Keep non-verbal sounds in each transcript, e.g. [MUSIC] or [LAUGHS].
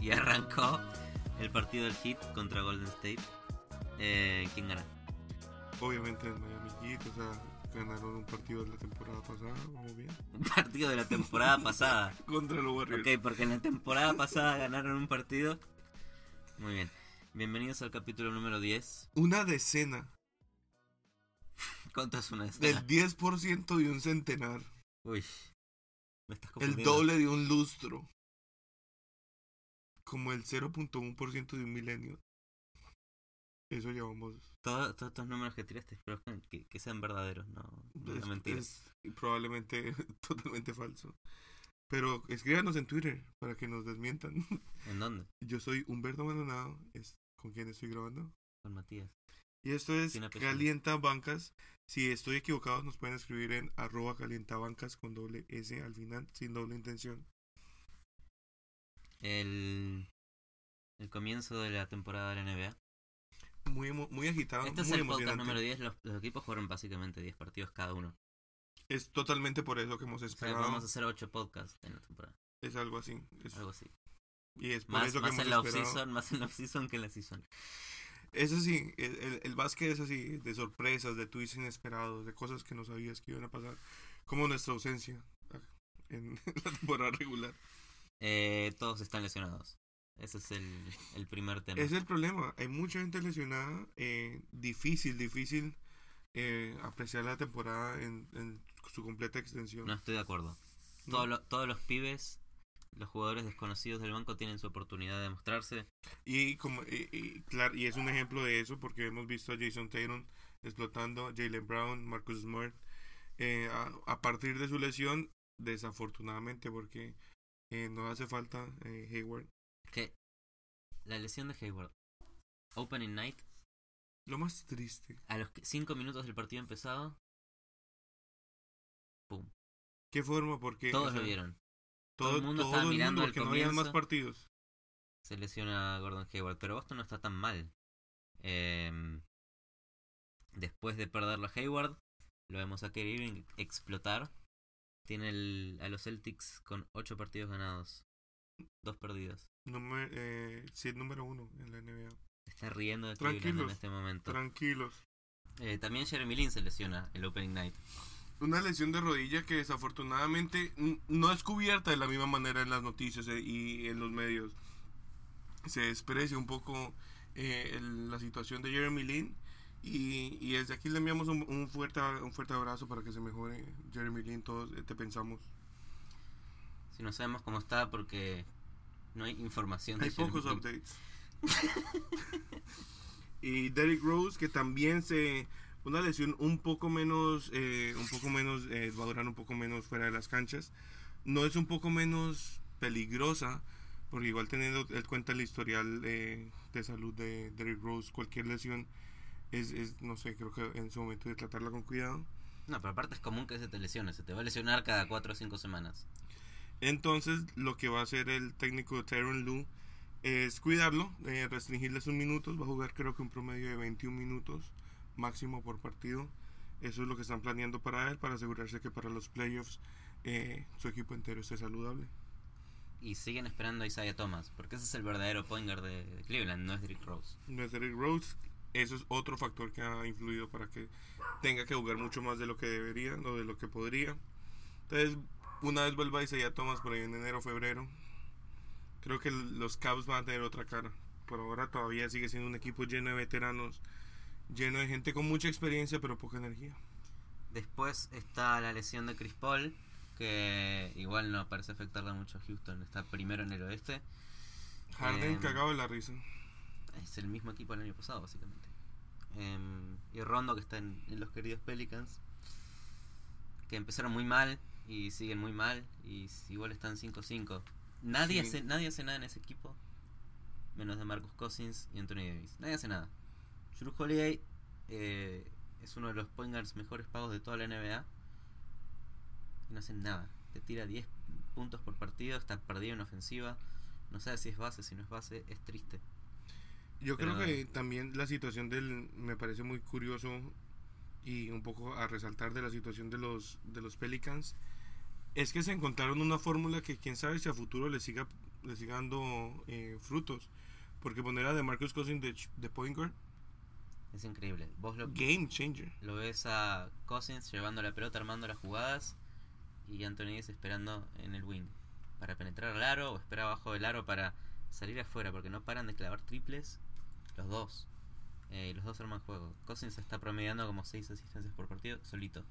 Y arrancó el partido del Heat contra Golden State. Eh, ¿Quién gana? Obviamente el Miami Heat, o sea, ganaron un partido de la temporada pasada, vamos bien. Un partido de la temporada pasada. [LAUGHS] Contra los Warriors. Ok, porque en la temporada pasada ganaron un partido. Muy bien. Bienvenidos al capítulo número 10. Una decena, ¿Cuánto es una del escena? 10% de un centenar, Uy. Me estás el doble de un lustro, como el 0.1% de un milenio. Eso llevamos. Todo- todos estos números que tiraste, espero que, sean verdaderos, no, no Es, mentiras. es probablemente [LAUGHS] totalmente falso. Pero escríbanos en Twitter para que nos desmientan. [LAUGHS] ¿En dónde? Yo soy Humberto Maldonado, es con quien estoy grabando. Con Matías. Y esto es. Calienta Bancas. Si estoy equivocado, nos pueden escribir en arroba calientabancas con doble S al final, sin doble intención. El, el comienzo de la temporada de la NBA. Muy, muy agitado, Este es muy el podcast número 10. Los, los equipos jugaron básicamente 10 partidos cada uno. Es totalmente por eso que hemos O sea, esperado. vamos a hacer 8 podcasts en la temporada. Es algo así. Es- Algo así. y es por Más, eso que más hemos en la esperado. off-season, más en la off-season que en la season. Es así, el, el, el básquet es así, de sorpresas, de tweets inesperados, de cosas que no sabías que iban a pasar. Como nuestra ausencia en [LAUGHS] la temporada regular. Eh, todos están lesionados. Ese es el, el primer tema. Es el problema. Hay mucha gente lesionada. eh, difícil, difícil eh, apreciar la temporada en, en su completa extensión. No estoy de acuerdo. ¿no? Todos, los, todos los pibes, los jugadores desconocidos del banco tienen su oportunidad de mostrarse. Y, como, y, y claro, y es un ejemplo de eso porque hemos visto a Jason Tatum explotando, Jalen Brown, Marcus Smart. eh, a, a partir de su lesión, desafortunadamente, porque eh, no hace falta eh, Hayward. Que la lesión de Hayward. Opening night. Lo más triste. A los 5 minutos del partido empezado. Pum. ¿Qué forma? Porque Todos o sea, lo vieron. Todo, todo el mundo todo estaba el mundo, mirando al porque no había más partidos. Se lesiona Gordon Hayward. Pero Boston no está tan mal. Em, después de perderlo a Hayward, lo vemos a Kyrie Irving explotar. Tiene el- a los Celtics con 8 partidos ganados. Dos perdidos. Número, eh, sí, número uno en la NBA. Está riendo de en Tranquilos, este momento. Tranquilos. Eh, también Jeremy Lin se lesiona el Opening Night. Una lesión de rodilla que desafortunadamente no es cubierta de la misma manera en las noticias eh, y en los medios. Se desprecia un poco eh, el- la situación de Jeremy Lin y, y desde aquí le enviamos un, un fuerte un fuerte abrazo para que se mejore Jeremy Lin. Todos te pensamos. Si no sabemos cómo está porque no hay información de Hay Jeremy pocos Lin. updates. y Derrick Rose que también se una lesión un poco menos eh, un poco menos eh, va a durar un poco menos fuera de las canchas no es un poco menos peligrosa porque igual teniendo en cuenta el historial eh, de salud de Derrick Rose cualquier lesión es, es no sé creo que en su momento de tratarla con cuidado No, pero aparte es común que se te lesione. Se te va a lesionar cada 4 o 5 semanas. Entonces, lo que va a hacer el técnico Tyron Lue es cuidarlo, eh, restringirle sus minutos. Va a jugar, creo que un promedio de 21 minutos máximo por partido. Eso es lo que están planeando para él, para asegurarse que para los playoffs eh, su equipo entero esté saludable. Y siguen esperando a Isaiah Thomas. Porque ese es el verdadero point guard de, de Cleveland, no es Derrick Rose. No es Derrick Rose, eso es otro factor que ha influido para que tenga que jugar mucho más de lo que debería o de lo que podría. Entonces, una vez vuelva Isaiah Thomas por ahí en enero febrero, creo que los Cavs van a tener otra cara. Por ahora todavía sigue siendo un equipo lleno de veteranos, lleno de gente con mucha experiencia pero poca energía. Después está la lesión de Chris Paul. Que igual no parece afectarle mucho a Houston. Está primero en el oeste. Harden Em, cagado de la risa. Es el mismo equipo del año pasado, básicamente. Em, y Rondo, que está en, en los queridos Pelicans. Que empezaron muy mal y siguen muy mal. Y igual están 5-5. Nadie, Sí. hace, nadie hace nada en ese equipo. Menos de Marcus Cousins y Anthony Davis. Nadie hace nada. Drew Holiday eh, es uno de los point guards mejores pagos de toda la NBA. no hacen nada. Te tira 10 puntos por partido, está perdido en ofensiva. No sabe si es base, si no es base, es triste. Yo creo que también la situación del me parece muy curioso y un poco a resaltar de la situación de los de los Pelicans es que se encontraron una fórmula que quién sabe si a futuro le siga le siga dando eh, frutos porque poner a DeMarcus Cousins de, de point guard Es increíble. Vos lo, game changer lo ves a Cousins llevando la pelota, armando las jugadas. Y Anthony esperando en el wing. Para penetrar al aro o esperar abajo del aro para salir afuera. Porque no paran de clavar triples. Los dos. Eh, los dos arman juego. Cousins está promediando como 6 asistencias por partido solito.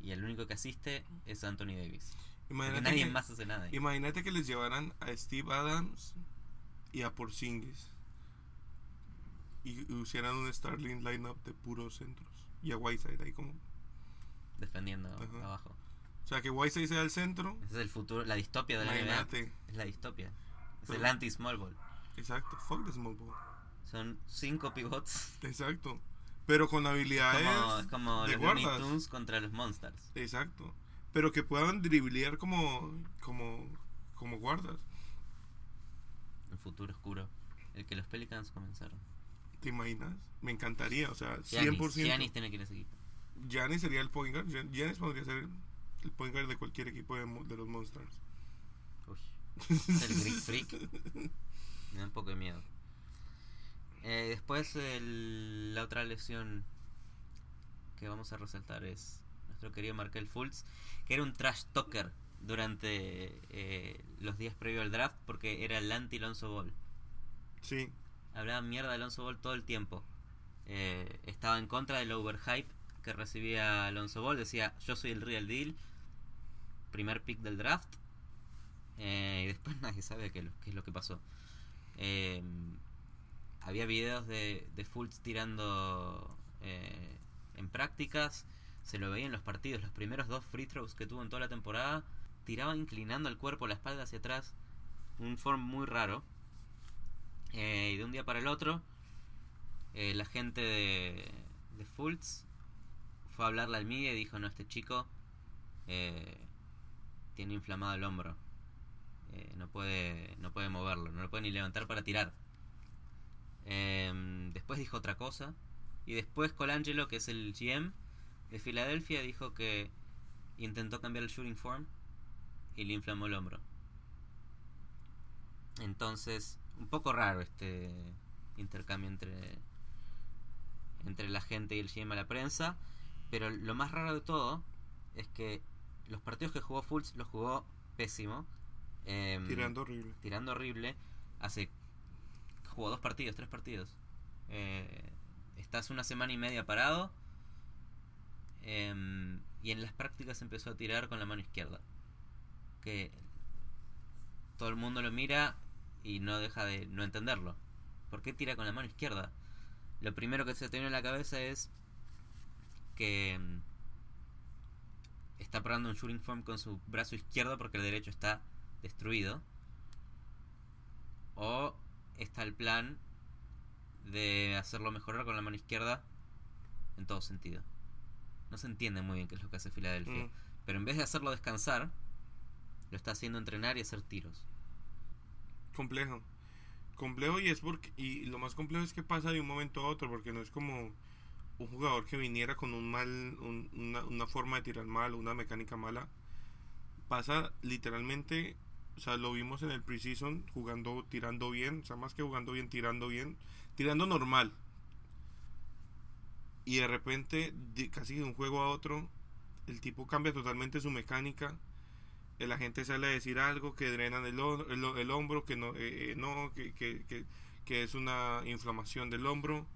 Y el único que asiste es Anthony Davis. Imagínate nadie que, más hace nada. imagínate que les llevaran a Steve Adams y a Porzingis y hicieran un starting lineup de puros centros y a Whiteside ahí como Defendiendo Ajá. abajo. o sea que Whiteside sea el centro Ese es el futuro, la distopia de la NBA. Es la distopia. Es Pero- el anti-small ball. Exacto, fuck the small ball. Son cinco pivots. Exacto. Pero con Es habilidades. como, es como de los Looney. Tunes contra los Monsters. Exacto. Pero que puedan driblear como, como, como guardas. Un futuro oscuro. El que los Pelicans comenzaron. ¿Te imaginas? Me encantaría, o sea, Giannis, 100%. Giannis tiene que ir a ese equipo. Giannis sería el point guard. Gian- Giannis podría ser el point guard de cualquier equipo de, de los Monsters. Uy, es el Greek Freak. Me da un poco de miedo. Eh, después el- la otra lesión que vamos a resaltar es nuestro querido Markel Fultz, que era un trash talker durante eh, los días previos al draft porque era el anti Alonso Ball. Sí, Hablaba mierda de Alonso Ball todo el tiempo. Eh, estaba en contra del overhype que recibía Alonso Ball. Decía, yo soy el real deal. Primer pick del draft. Eh, y después [LAUGHS] nadie sabe qué, es lo- qué es lo que pasó. Eh, había videos de, de Fultz tirando eh, en prácticas. Se lo veía en los partidos. Los primeros dos free throws que tuvo en toda la temporada. Tiraba inclinando el cuerpo, la espalda hacia atrás. Un form muy raro. Eh, y de un día para el otro, eh, la gente de, de Fultz fue a hablarle al media y dijo, no, este chico tiene inflamado el hombro. No, puede, no puede moverlo, no lo puede ni levantar para tirar. Em, después dijo otra cosa. Y después Colangelo, que es el GM de Filadelfia, dijo que intentó cambiar el shooting form y le inflamó el hombro. Entonces, un poco raro este intercambio entre entre la gente y el GM a la prensa, pero lo más raro de todo es que los partidos que jugó Fultz los jugó pésimo, em, tirando horrible. tirando horrible. Hace jugó dos partidos, tres partidos. Eh, estás una semana y media parado. em, y en las prácticas empezó a tirar con la mano izquierda. Que todo el mundo lo mira y no deja de no entenderlo. ¿Por qué tira con la mano izquierda? Lo primero que se te viene a la cabeza es que em, está probando un shooting form con su brazo izquierdo porque el derecho está destruido. O está el plan de hacerlo mejorar con la mano izquierda en todo sentido. No se entiende muy bien qué es lo que hace Filadelfia. Mm. Pero en vez de hacerlo descansar, lo está haciendo entrenar y hacer tiros. Complejo. Complejo y es porque y lo más complejo es que pasa de un momento a otro porque no es como un jugador que viniera con un mal un- una, una forma de tirar mal una mecánica mala pasa literalmente o sea lo vimos en el preseason jugando tirando bien o sea más que jugando bien tirando bien tirando normal y de repente casi de un juego a otro el tipo cambia totalmente su mecánica la gente sale a decir algo que drenan el, el, el hombro, que no, eh, eh, no que, que, que, que es una inflamación del hombro.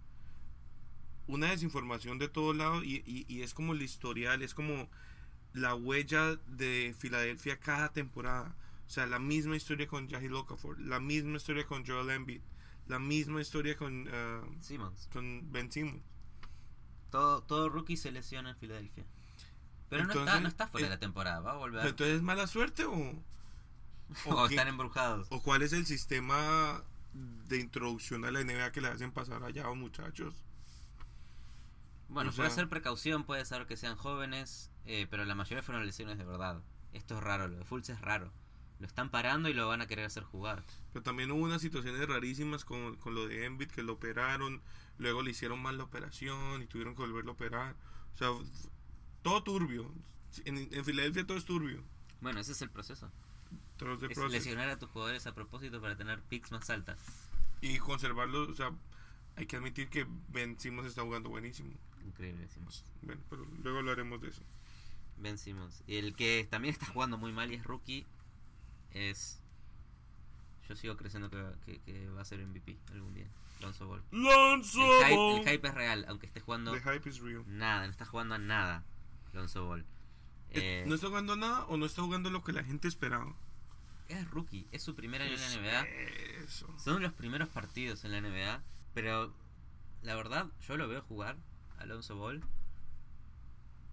Una desinformación de todos lados y, y, y es como el historial, es como la huella de Filadelfia cada temporada. O sea, la misma historia con Jahil Okafor, la misma historia con Joel Embiid, la misma historia con, Simmons. con Ben Simmons. Todo, todo rookie se lesiona en Filadelfia. Pero no, está, no está fuera de la temporada, va a volver. Entonces, ¿es mala suerte o, [LAUGHS] o o qué? están embrujados. ¿O cuál es el sistema de introducción a la NBA que le hacen pasar allá a muchachos? Bueno, o puede sea- ser precaución, puede ser que sean jóvenes. eh, pero la mayoría fueron lesiones de verdad. Esto es raro, lo de Fultz es raro. Lo están parando y lo van a querer hacer jugar. Pero también hubo unas situaciones rarísimas con, con lo de Embiid que lo operaron, luego le hicieron mal la operación y tuvieron que volverlo a operar. O sea, todo turbio. En, en Filadelfia todo es turbio. Bueno, ese es el proceso. Es process. lesionar a tus jugadores a propósito para tener picks más altas. Y conservarlo, o sea, hay que admitir que Ben Simmons está jugando buenísimo. Increíble, decimos. Bueno, pero luego hablaremos de eso. Ben Simmons. Y el que también está jugando muy mal y es rookie es. Yo sigo creciendo que, que- que va a ser MVP algún día. Lonzo Ball. ¡Lonzo! El hype, el hype es real, aunque esté jugando The hype is real. nada, no está jugando a nada. Lonzo Ball. Eh, Eh, ¿No está jugando nada o no está jugando lo que la gente esperaba? es rookie, es su primer año en la NBA. Eso. Son los primeros partidos en la NBA, pero la verdad, yo lo veo jugar a Alonso Ball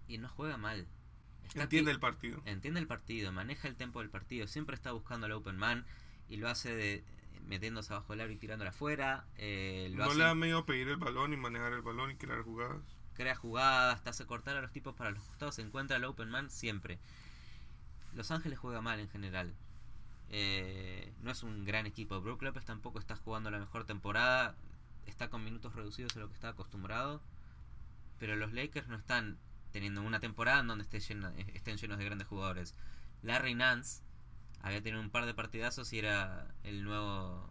y no juega mal. Está Entiende ti- el partido. entiende el partido, maneja el tempo del partido, siempre está buscando al open man y lo hace de, metiéndose abajo del aro y tirándola afuera. eh, lo No hace- le da medio pedir el balón y manejar el balón y crear jugadas. crea jugadas, te hace cortar a los tipos para los costados, se encuentra el open man siempre. Los Ángeles juega mal en general. Eh, no es un gran equipo. Brook López tampoco está jugando la mejor temporada. Está con minutos reducidos a lo que está acostumbrado. Pero los Lakers no están teniendo una temporada en donde esté llena- estén llenos de grandes jugadores. Larry Nance había tenido un par de partidazos y era el nuevo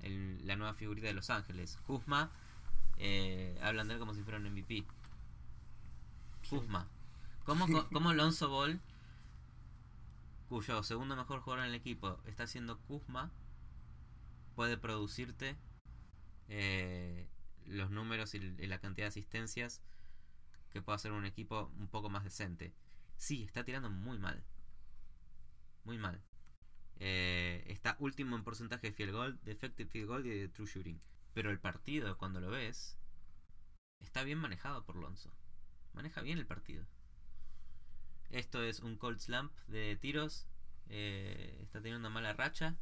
el- la nueva figurita de Los Ángeles. Kuzma eh, hablan de él como si fuera un MVP. Kuzma. ¿Cómo, [LAUGHS] cómo Alonso Ball, cuyo segundo mejor jugador en el equipo está siendo Kuzma, puede producirte eh, los números y la cantidad de asistencias que puede hacer un equipo un poco más decente? Sí, está tirando muy mal. Muy mal. Eh, está último en porcentaje de field goal, de effective field goal y de true shooting. Pero el partido, cuando lo ves, está bien manejado por Lonzo. Maneja bien el partido. Esto es un cold slump de tiros. eh, está teniendo una mala racha.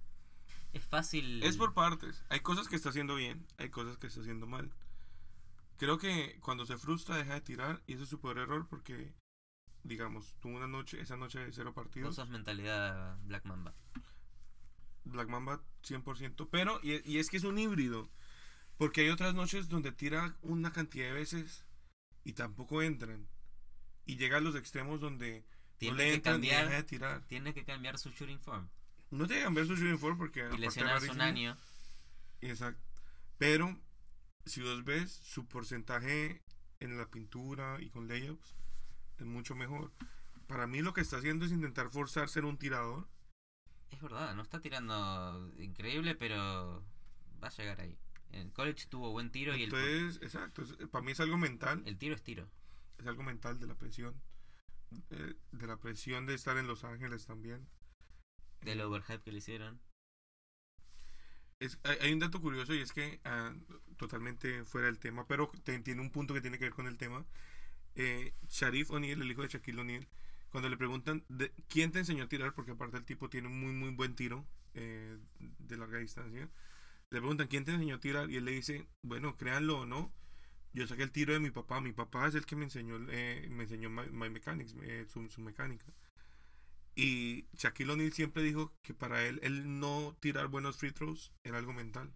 Es fácil. Es por partes. Hay cosas que está haciendo bien, hay cosas que está haciendo mal. Creo que cuando se frustra deja de tirar y eso es su peor error porque, digamos, tuvo una noche, esa noche de cero partidos. Vos sos mentalidad Black Mamba. Black Mamba 100%. Pero, y, y es que es un híbrido. Porque hay otras noches donde tira una cantidad de veces y tampoco entran. Y llega a los extremos donde Tiene no le que entran y deja cambiar. de tirar. Tiene que cambiar su shooting form. No te dejan ver su shooting form porque Y aparte lesionarse un año. Exacto. Pero, si vos ves, su porcentaje en la pintura y con layups es mucho mejor. Para mí lo que está haciendo es intentar forzar ser un tirador. Es verdad, no está tirando increíble, pero va a llegar ahí. En college tuvo buen tiro y el, Entonces, exacto. para mí es algo mental. el tiro es tiro. Es algo mental de la presión. eh, de la presión de estar en Los Ángeles también. Del overhype que le hicieron. Es, hay, un dato curioso y es que, ah, totalmente fuera del tema, pero tiene un punto que tiene que ver con el tema. Eh, Sharif O'Neal, el hijo de Shaquille O'Neal, cuando le preguntan de, quién te enseñó a tirar, porque aparte el tipo tiene muy, muy buen tiro eh, de larga distancia, le preguntan quién te enseñó a tirar y él le dice, bueno, créanlo o no, yo saqué el tiro de mi papá, mi papá es el que me enseñó, eh, me enseñó my, mechanics, eh, su mecánica. Y Shaquille O'Neal siempre dijo que para él, el no tirar buenos free throws era algo mental.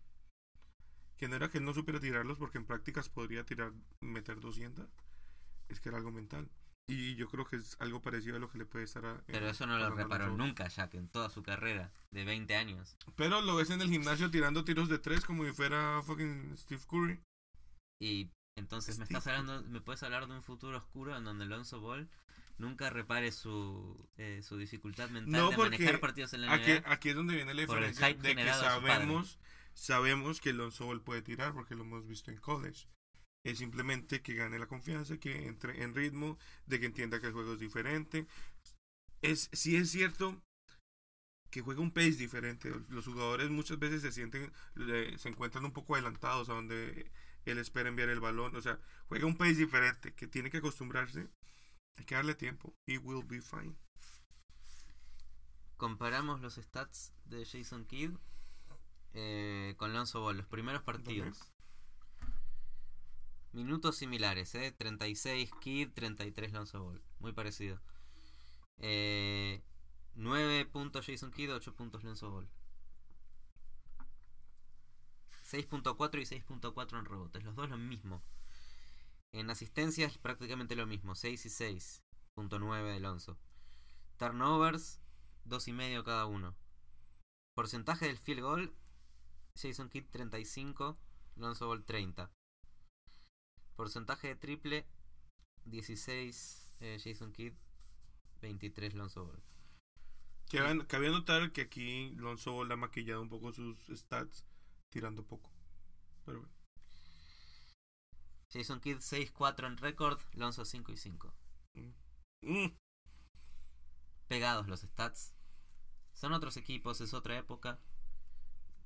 Que no era que él no supiera tirarlos porque en prácticas podría tirar, meter 200. Es que era algo mental. Y yo creo que es algo parecido a lo que le puede estar a, Pero eso no lo reparó nunca, Jack, en toda su carrera de 20 años. Pero lo ves en el gimnasio tirando tiros de tres como si fuera fucking Steve Curry. Y entonces me estás hablando, me puedes hablar de un futuro oscuro en donde Alonso Ball nunca repare su, eh, su dificultad mental No, de manejar partidos en la NBA. aquí es donde viene la diferencia de que sabemos, sabemos que Lonzo Ball puede tirar porque lo hemos visto en college. Es simplemente que gane la confianza, que entre en ritmo, de que entienda que el juego es diferente. Es, sí es cierto que juega un pace diferente. Los jugadores muchas veces se sienten, se encuentran un poco adelantados a donde él espera enviar el balón. O sea, juega un pace diferente que tiene que acostumbrarse. Hay que darle tiempo. He will be fine. Comparamos los stats de Jason Kidd eh, con Alonso Ball, los primeros partidos. Minutos similares, ¿eh? 36 Kid, 33 Lonzo Ball. Muy parecido. Eh, 9 puntos Jason Kidd, 8 puntos Lonzo Ball. 6.4 y 6.4 en rebotes. Los dos lo mismo. En asistencias prácticamente lo mismo. 6 y 6.9 de Lonzo. Turnovers, 2,5 cada uno. Porcentaje del field goal. Jason Kidd 35, Lonzo Ball 30. Porcentaje de triple 16 eh, Jason Kidd, 23 Lonzo Ball. Que cabía notar que aquí Lonzo Ball ha maquillado un poco sus stats tirando poco. Pero bueno. Jason Kidd 6-4 en récord, Lonzo 5 y 5. Mm. Pegados los stats. Son otros equipos, es otra época.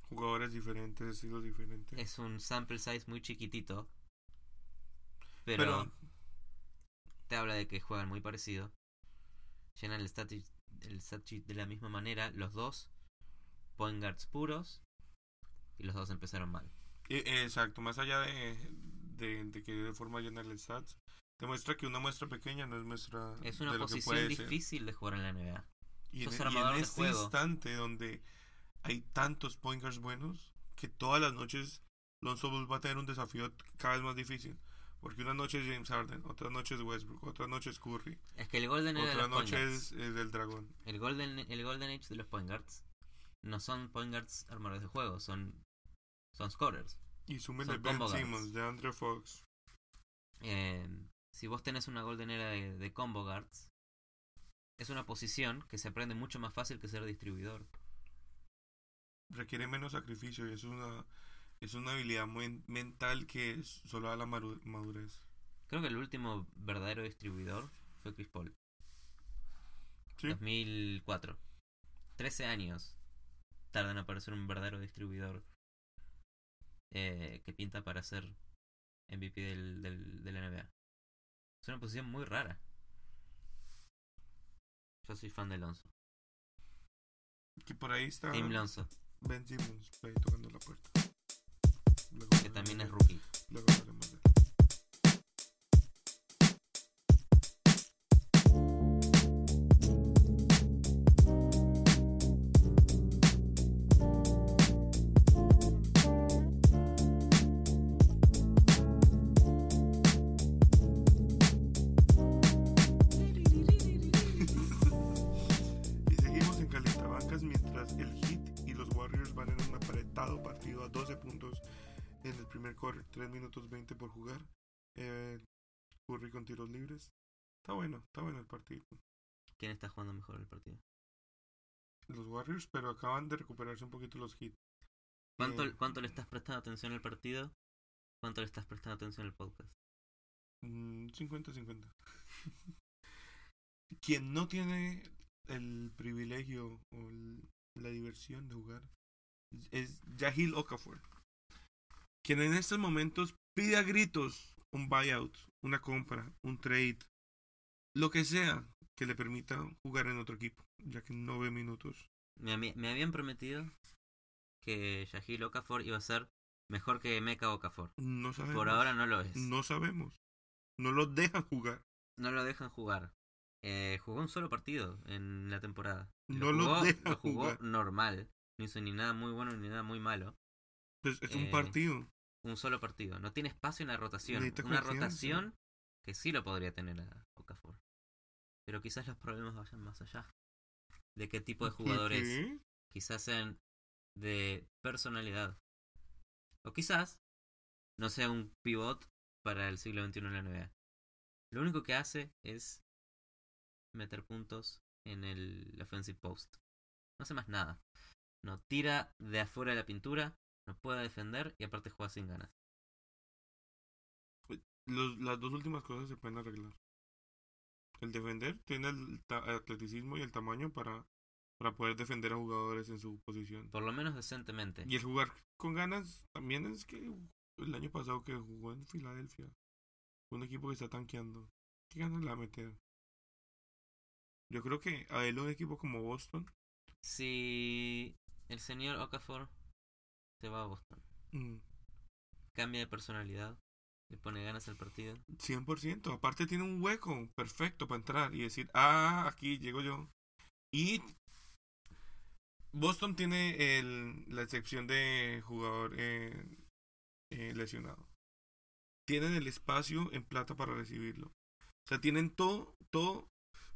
Jugadores diferentes, estilos diferentes. Es un sample size muy chiquitito. Pero, Pero te habla de que juegan muy parecido. Llenan el stat, el stat sheet de la misma manera. Los dos point guards puros. Y los dos empezaron mal. eh, exacto, más allá de, de, de que de forma stats, demuestra que una muestra pequeña no es muestra Es una de lo que posición puede ser. difícil de jugar en la NBA. Y en, Sos y en de este juego. instante donde hay tantos point guards buenos, que todas las noches Lonzo Ball va a tener un desafío cada vez más difícil. Porque una noche es James Harden, otra noche es Westbrook, otra noche es Curry, Es que el Golden de otra los point noche es, es del Dragón. El Golden, el Golden Age de los point guards no son point guards armadores de juego, son, son scorers. Y súmele Ben combo guards. Simmons, de Andrew Fox. Eh, si vos tenés una Golden Era de, de combo guards, es una posición que se aprende mucho más fácil que ser distribuidor. Requiere menos sacrificio y es una, es una habilidad muy mental que solo da la madurez. Creo que el último verdadero distribuidor fue Chris Paul. Sí. 2004. 13 años tarda en aparecer un verdadero distribuidor eh, que pinta para ser MVP del, del, de la NBA. Es una posición muy rara. Yo soy fan de Lonzo. Que por ahí está Team Lonzo, Ben Simmons ahí tocando la puerta. Luego que también es rookie. Luego hablaremos de Warriors, pero acaban de recuperarse un poquito los Heat. ¿Cuánto, Eh, ¿Cuánto le estás prestando atención al partido? ¿Cuánto le estás prestando atención al podcast? Mm, 50-50. [LAUGHS] Quien no tiene el privilegio o el- la diversión de jugar es Yahil Okafor. Quien en estos momentos pide a gritos un buyout, una compra, un trade, lo que sea que le permita jugar en otro equipo, ya que no ve minutos. Me, habí- me habían prometido que Yahil Okafor iba a ser mejor que Mecha Okafor. No sabemos. Por ahora no lo es. No sabemos. No lo dejan jugar. No lo dejan jugar. Eh, jugó un solo partido en la temporada. No lo jugó, dejan lo jugó jugar. normal. No hizo ni nada muy bueno ni nada muy malo. Pues es Eh, un partido. Un solo partido. No tiene espacio en la rotación. Una confianza. rotación que sí lo podría tener a Okafor. Pero quizás los problemas vayan más allá. ¿De qué tipo de ¿Por jugadores? qué? Quizás sean de personalidad. O quizás no sea un pivot para el siglo XXI en la NBA. Lo único que hace es meter puntos en el offensive post. No hace más nada. No tira de afuera de la pintura, no puede defender y aparte juega sin ganas. Los- las dos últimas cosas se pueden arreglar. El defender tiene el atleticismo y el tamaño para, para poder defender a jugadores en su posición. Por lo menos decentemente. Y el jugar con ganas también es que el año pasado que jugó en Filadelfia, un equipo que está tanqueando, ¿qué ganas le va a meter? Yo creo que a él un equipo como Boston, Si el señor Okafor se va a Boston, mm, cambia de personalidad, Le pone ganas al partido. 100%. Aparte tiene un hueco perfecto para entrar y decir, ah, aquí llego yo. Y Boston tiene el, la excepción de jugador eh, eh, lesionado. Tienen el espacio en plata para recibirlo. O sea, tienen todo, todo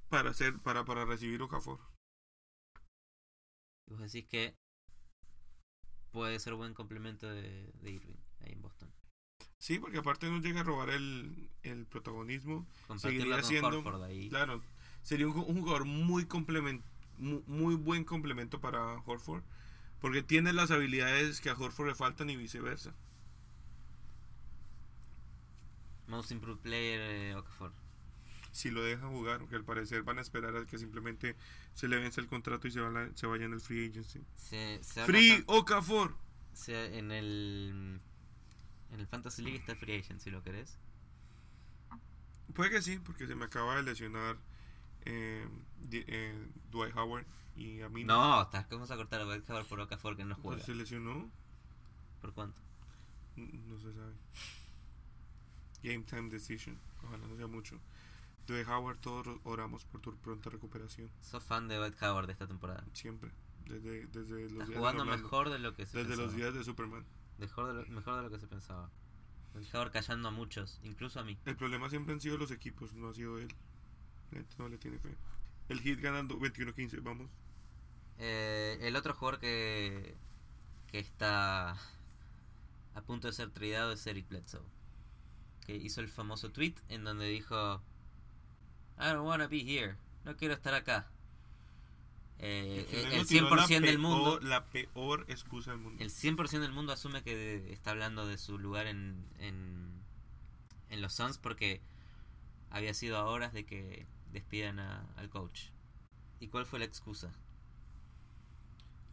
para hacer, para, para recibir Okafor. Vos decís que puede ser buen complemento de, de Irving ahí en Boston. Sí, porque aparte no llega a robar el, el protagonismo. Seguiría siendo- ahí. Claro, sería un, un jugador muy complemento, muy, muy buen complemento para Horford. Porque tiene las habilidades que a Horford le faltan y viceversa. Most improved player eh, Okafor. Si lo dejan jugar, porque al parecer van a esperar a que simplemente se le vence el contrato y se, van a- se vaya en el free agency. Se, se ¡Free Okafor! se- en el en el Fantasy League está Free Agent si lo querés. Puede que sí, porque se me acaba de lesionar eh, eh, Dwight Howard y a mí No, estás vamos a cortar a Dwight Howard por Okafor que no juega. Se lesionó, ¿Por cuánto? No se sabe. Game time decision, ojalá no sea mucho. Dwight Howard, todos oramos por tu pronta recuperación, Sos fan de Dwight Howard de esta temporada. siempre. Desde, desde los Estás días jugando de mejor de lo que se Desde pensaba. los días de Superman. Mejor de, lo, mejor de lo que se pensaba. Howard callando a muchos, incluso a mí. El problema siempre han sido los equipos, no ha sido él. La gente no le tiene fe. El hit ganando 21-15, vamos. Eh, el otro jugador que, que está a punto de ser tradeado es Eric Bledsoe. Que hizo el famoso tweet en donde dijo: I don't wanna be here. No quiero estar acá. Eh, el luego el tiró la 100% del mundo. La peor excusa del mundo. El 100% del mundo asume que está hablando de su lugar en, en, en los Suns porque había sido a horas de que despidan a- al coach. ¿Y cuál fue la excusa?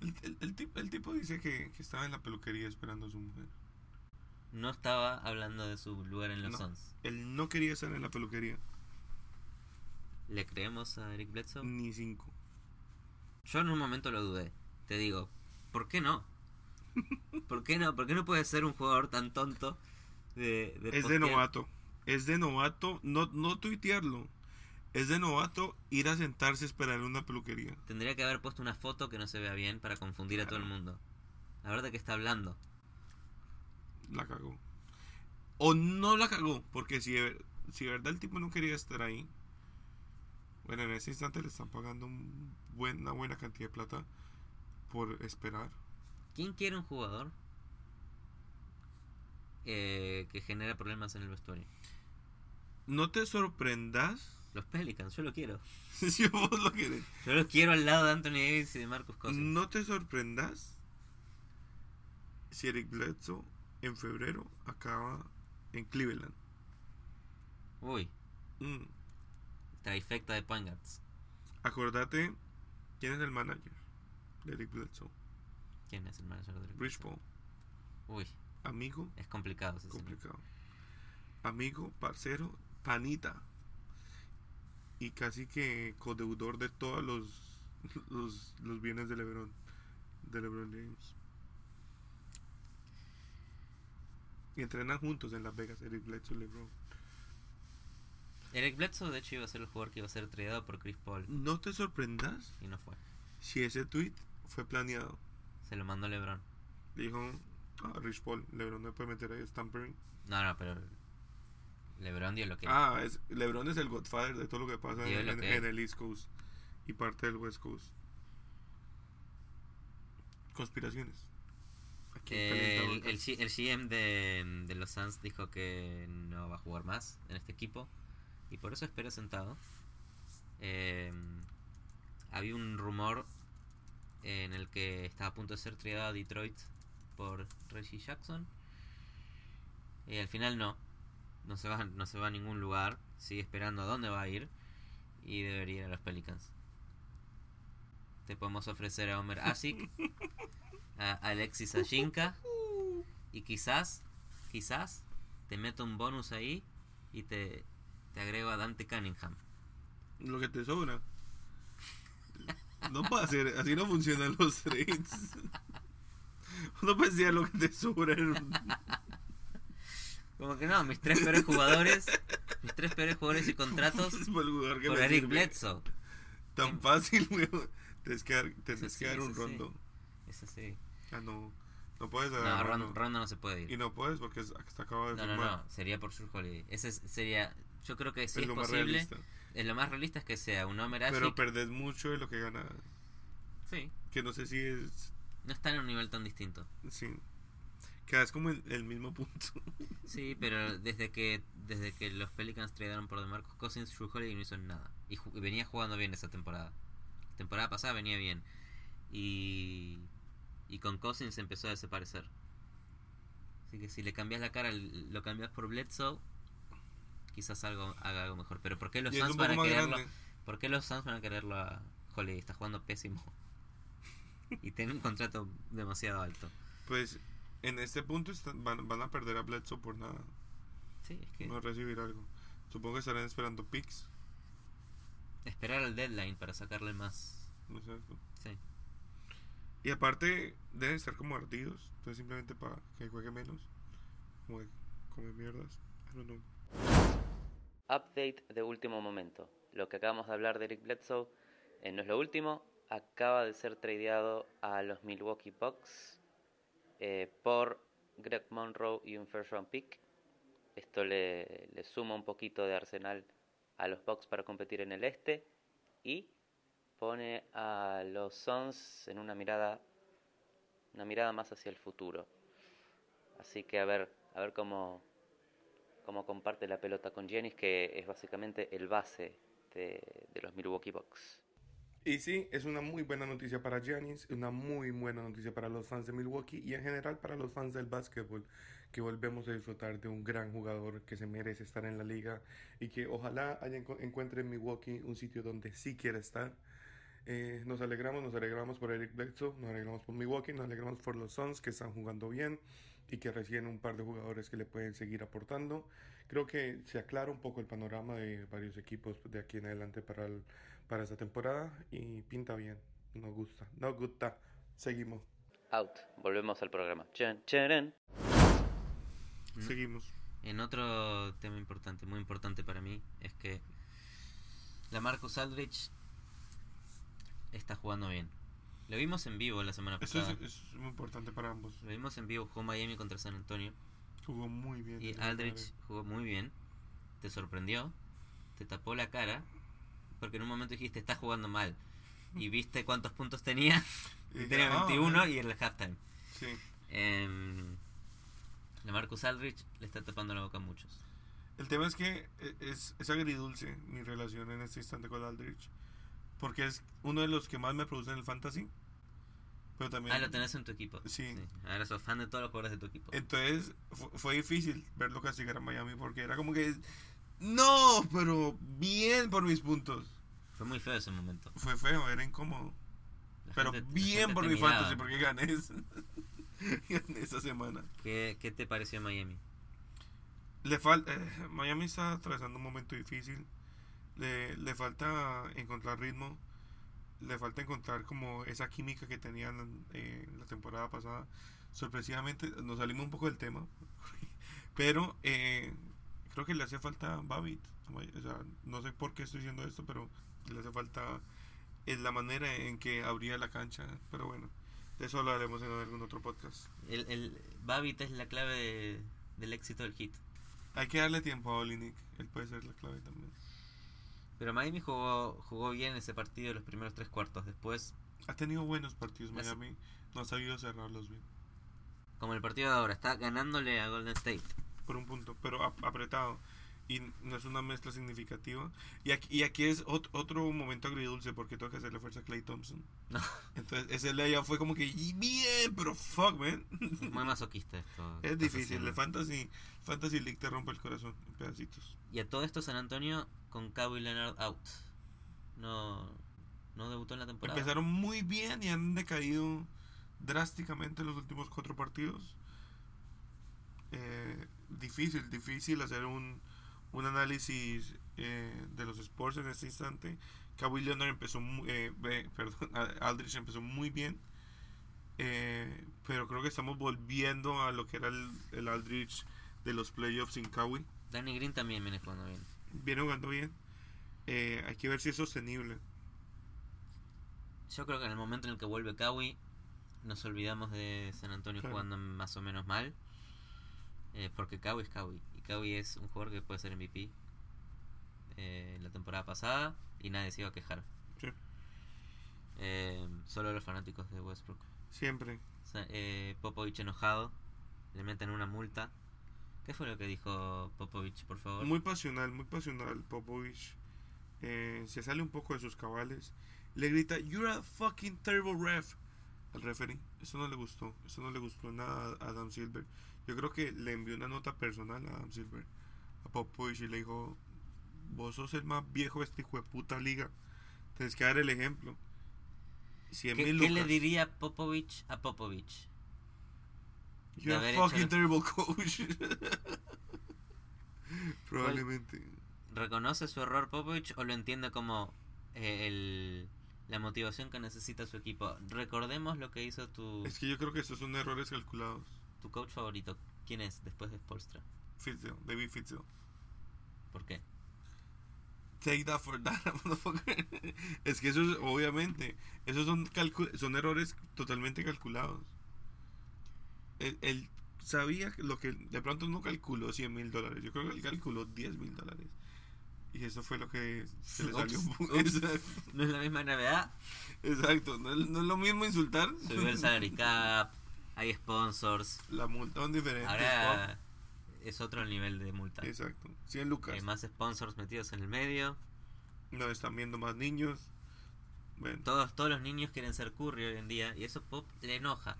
El, el- el tip- el tipo dice que, que estaba en la peluquería esperando a su mujer. No estaba hablando de su lugar en los No. Suns. Él no quería estar en la peluquería. ¿Le creemos a Eric Bledsoe? Ni cinco. Yo en un momento lo dudé. Te digo, ¿por qué no? ¿Por qué no? ¿Por qué no puede ser un jugador tan tonto de, de Es de novato. Es de novato. No, no tuitearlo. Es de novato ir a sentarse a esperar en una peluquería. Tendría que haber puesto una foto que no se vea bien para confundir a todo el mundo. La verdad que está hablando. La cagó. O no la cagó. Porque si de, si de verdad el tipo no quería estar ahí. Bueno, en ese instante le están pagando un buen- una buena cantidad de plata por esperar. ¿Quién quiere un jugador eh, que genera problemas en el vestuario? No te sorprendas Los Pelicans, yo lo quiero. [LAUGHS] si vos lo querés. Yo lo quiero al lado de Anthony Davis y de Marcus Cousins. No te sorprendas si Eric Bledsoe en febrero acaba en Cleveland. Uy, Mm. Trifecta de guards. Acordate quién es el manager de Eric Bledsoe. ¿Quién es el manager del Rich Paul. Uy, Amigo, es complicado ese señor. complicado. Amigo, parcero, panita. Y casi que codeudor de todos los, [LAUGHS] los, los bienes de LeBron. De LeBron James. Y entrenan juntos en Las Vegas, Eric Bledsoe y LeBron. Eric Bledsoe, de hecho, iba a ser el jugador que iba a ser tradeado por Chris Paul. No te sorprendas Y no fue. si ese tweet fue planeado. Se lo mandó LeBron. Dijo, ah, Rich Paul, LeBron no puede meter ahí Stampering. No, no, pero LeBron dio lo que Ah, es, LeBron es el godfather de todo lo que pasa en, lo en- que- en el East Coast y parte del West Coast. Conspiraciones. Aquí Eh, el, el GM de, de los Suns dijo que no va a jugar más en este equipo y por eso espera sentado. Eh, había un rumor en el que estaba a punto de ser tradeado a Detroit por Reggie Jackson y al final no. No se va, no se va a ningún lugar. Sigue esperando a dónde va a ir y debería ir a los Pelicans. Te podemos ofrecer a Homer Asic, a Alexis Ajinka y quizás, quizás te meto un bonus ahí y te, te agrego a Dante Cunningham. Lo que te sobra. No puede ser, así no funcionan los trades. No puede ser lo que te sobra. Como que no, mis tres peores jugadores, mis tres peores jugadores y contratos por Eric. Bledsoe. Tan fácil, weón. Tienes que dar, tienes Eso sí, que dar un sí. rondo. Eso sí. Ah, no. No puedes dar No, rondo. Ron- Rondo no se puede Y ir. no puedes porque hasta acaba de No, no, firmar. no, sería por Holiday. Ese es- sería, yo creo que si es es, lo más posible, realista. es lo más realista es que sea un Homer Pero perdés mucho de lo que ganas. Sí, Que no sé si es. no están en un nivel tan distinto. Sí. Quedas como en el mismo punto. [LAUGHS] Sí, pero desde que desde que los Pelicans tradearon por DeMarcus Cousins, Drew Holiday no hizo nada. Y, ju- y venía jugando bien esa temporada. La temporada pasada venía bien. Y, y con Cousins empezó a desaparecer. Así que si le cambias la cara, lo cambias por Bledsoe, quizás algo, haga algo mejor. Pero ¿por qué los Suns un van a quererlo? grande. ¿Por qué los Suns van a quererlo a Holiday? Está jugando pésimo. [LAUGHS] y tiene un contrato demasiado alto. Pues en este punto están- van, van a perder a Bledsoe por nada. Sí, es que No recibir algo. Supongo que estarán esperando picks. esperar al deadline para sacarle más. No sé. Sí. Y aparte, deben estar como ardidos. Entonces, simplemente para que juegue menos. Como de comer mierdas. I don't know. Update de último momento. Lo que acabamos de hablar de Eric Bledsoe eh, no es lo último. Acaba de ser tradeado a los Milwaukee Bucks eh, por Greg Monroe y un first round pick. Esto le, le suma un poquito de arsenal a los Bucks para competir en el este y pone a los Suns en una mirada una mirada más hacia el futuro. Así que a ver, a ver cómo, cómo comparte la pelota con Jennings, que es básicamente el base de, de los Milwaukee Bucks. Y sí, es una muy buena noticia para Giannis, una muy buena noticia para los fans de Milwaukee y en general para los fans del básquetbol, que volvemos a disfrutar de un gran jugador que se merece estar en la liga y que ojalá haya, encuentre en Milwaukee un sitio donde sí quiera estar. Eh, nos alegramos, nos alegramos por Eric Bledsoe, nos alegramos por Milwaukee, nos alegramos por los Suns que están jugando bien y que reciben un par de jugadores que le pueden seguir aportando. Creo que se aclara un poco el panorama de varios equipos de aquí en adelante para, el- para esta temporada y pinta bien. Nos gusta, nos gusta. Seguimos, Out. Volvemos al programa. Chan, charan. Mm. seguimos. En otro tema importante, muy importante para mí, es que la Marcus Aldrich está jugando bien. Lo vimos en vivo la semana Eso pasada. es, es muy importante para ambos. Lo vimos en vivo, jugó Miami contra San Antonio. Jugó muy bien. Y Aldrich jugó muy bien. Te sorprendió. Te tapó la cara. Porque en un momento dijiste, está jugando mal. Y [LAUGHS] viste cuántos puntos tenía. Y tenía "Ah, 21 ok". y el halftime. Sí. Em, la Marcus Aldrich le está tapando la boca a muchos. El tema es que e- es, es agridulce mi relación en este instante con Aldrich. Porque es uno de los que más me produce en el fantasy. Pero también. Ah, lo tenés en tu equipo. Sí. Ahora sos fan de todos los jugadores de tu equipo. Entonces fu- fue difícil verlo castigar a Miami porque era como que. No, pero bien por mis puntos. Fue muy feo ese momento. Fue feo, era incómodo. La Pero gente- bien por mi miraba. fantasy porque gané, esa- [LAUGHS] gané esa semana. ¿Qué, ¿Qué te pareció Miami? Le falta. eh, Miami está atravesando un momento difícil. Le, le falta encontrar ritmo. Le falta encontrar como esa química que tenían eh, la temporada pasada. Sorpresivamente, nos salimos un poco del tema. [LAUGHS] Pero eh, creo que le hace falta Babbitt. O sea, no sé por qué estoy diciendo esto, pero le hace falta en la manera en que abría la cancha. Pero bueno, de eso lo haremos en algún otro podcast. El, el Babbitt es la clave de- del éxito del hit. Hay que darle tiempo a Olinik. Él puede ser la clave también. Pero Miami jugó, jugó bien ese partido los primeros tres cuartos. Después, Ha tenido buenos partidos Miami, no ha sabido cerrarlos bien. como el partido de ahora, está ganándole a Golden State. Por un punto, pero ap- apretado. Y no es una mezcla significativa. Y aquí, y aquí es ot- otro momento agridulce porque tengo que hacerle fuerza a Clay Thompson. No. Entonces ese fue como que "Y bien, pero fuck, man. Es muy masoquista esto. [LAUGHS] Es difícil. El fantasy, fantasy League te rompe el corazón en pedacitos. Y a todo esto San Antonio con Kawhi Leonard out. No, no debutó en la temporada. Empezaron muy bien y han decaído drásticamente los últimos cuatro partidos. Eh, difícil, difícil hacer un, un análisis eh, de los sports en este instante. Kawhi Leonard empezó, mu- eh, [LAUGHS] perdón, Aldrich empezó muy bien. Pero creo que estamos volviendo a lo que era el, el Aldrich de los playoffs sin Kawhi. Danny Green también viene jugando bien. Viene jugando bien. Eh, hay que ver si es sostenible. Yo creo que en el momento en el que vuelve Kawhi, nos olvidamos de San Antonio Claro. jugando más o menos mal. Eh, porque Kawhi es Kawhi. Y Kawhi es un jugador que puede ser MVP eh, la temporada pasada y nadie se iba a quejar. Sí. Eh, solo los fanáticos de Westbrook. Siempre. O sea, Popovich enojado, le meten una multa. ¿Qué fue lo que dijo Popovich, por favor? Muy pasional, muy pasional. Popovich eh, se sale un poco de sus cabales. Le grita, You're a fucking terrible ref. Al referee. Eso no le gustó. Eso no le gustó nada a Adam Silver. Yo creo que le envió una nota personal a Adam Silver. A Popovich y le dijo, Vos sos el más viejo de esta hijo de puta liga. Tienes que dar el ejemplo. 100 ¿Qué, le diría Popovich a Popovich? You're a fucking terrible coach. [LAUGHS] Probablemente. ¿Reconoce su error Popovich o lo entiende como eh, el, la motivación que necesita su equipo? Recordemos lo que hizo tu, Es que yo creo que estos son errores calculados. tu coach favorito. ¿Quién es después de Spolstra? Fitzdale, David Fitzdale. ¿Por qué? Take that for that, [LAUGHS] motherfucker. Es que eso es, obviamente, esos son, son errores totalmente calculados. Él, él sabía lo que de pronto no calculó 100 mil dólares, yo creo que él calculó 10 mil dólares. Y eso fue lo que se le salió. Ups, ¿No es la misma NBA? exacto. No, es, no es lo mismo insultar. Subió el salary cap, hay sponsors. La multa es diferente. Ahora es otro el nivel de multa. Exacto. 100 lucas. Hay más sponsors metidos en el medio. Nos están viendo más niños. Bueno, Todos, todos los niños quieren ser Curry hoy en día y eso Pop le enoja.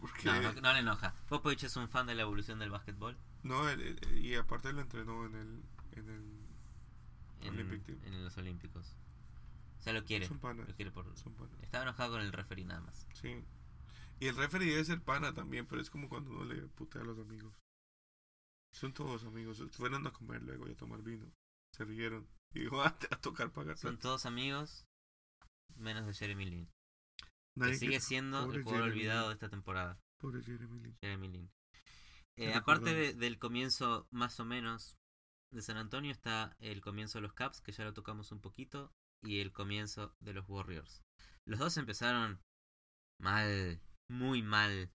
Porque No, no, no le enoja. Popovich es un fan de la evolución del básquetbol No, él- él- y aparte lo entrenó en el, en el en, Olympic Team. en los Olímpicos. O sea, lo quiere. Son panas. Lo quiere por... Son panas. Estaba enojado con el referee nada más. Sí. Y el referee debe ser pana también, pero es como cuando uno le putea a los amigos. Son todos amigos. Fueron a comer luego y a tomar vino. Se rieron. Y dijo, ah, va a tocar pagar. Son plata". todos amigos, menos de Jeremy Lin. Que sigue [LAUGHS] siendo pobre el jugador Jeremy olvidado de esta temporada. Pobre Jeremy Lin. Jeremy Lin. Eh, aparte de- del comienzo más o menos de San Antonio está el comienzo de los Caps, que ya lo tocamos un poquito, y el comienzo de los Warriors. Los dos empezaron mal, muy mal.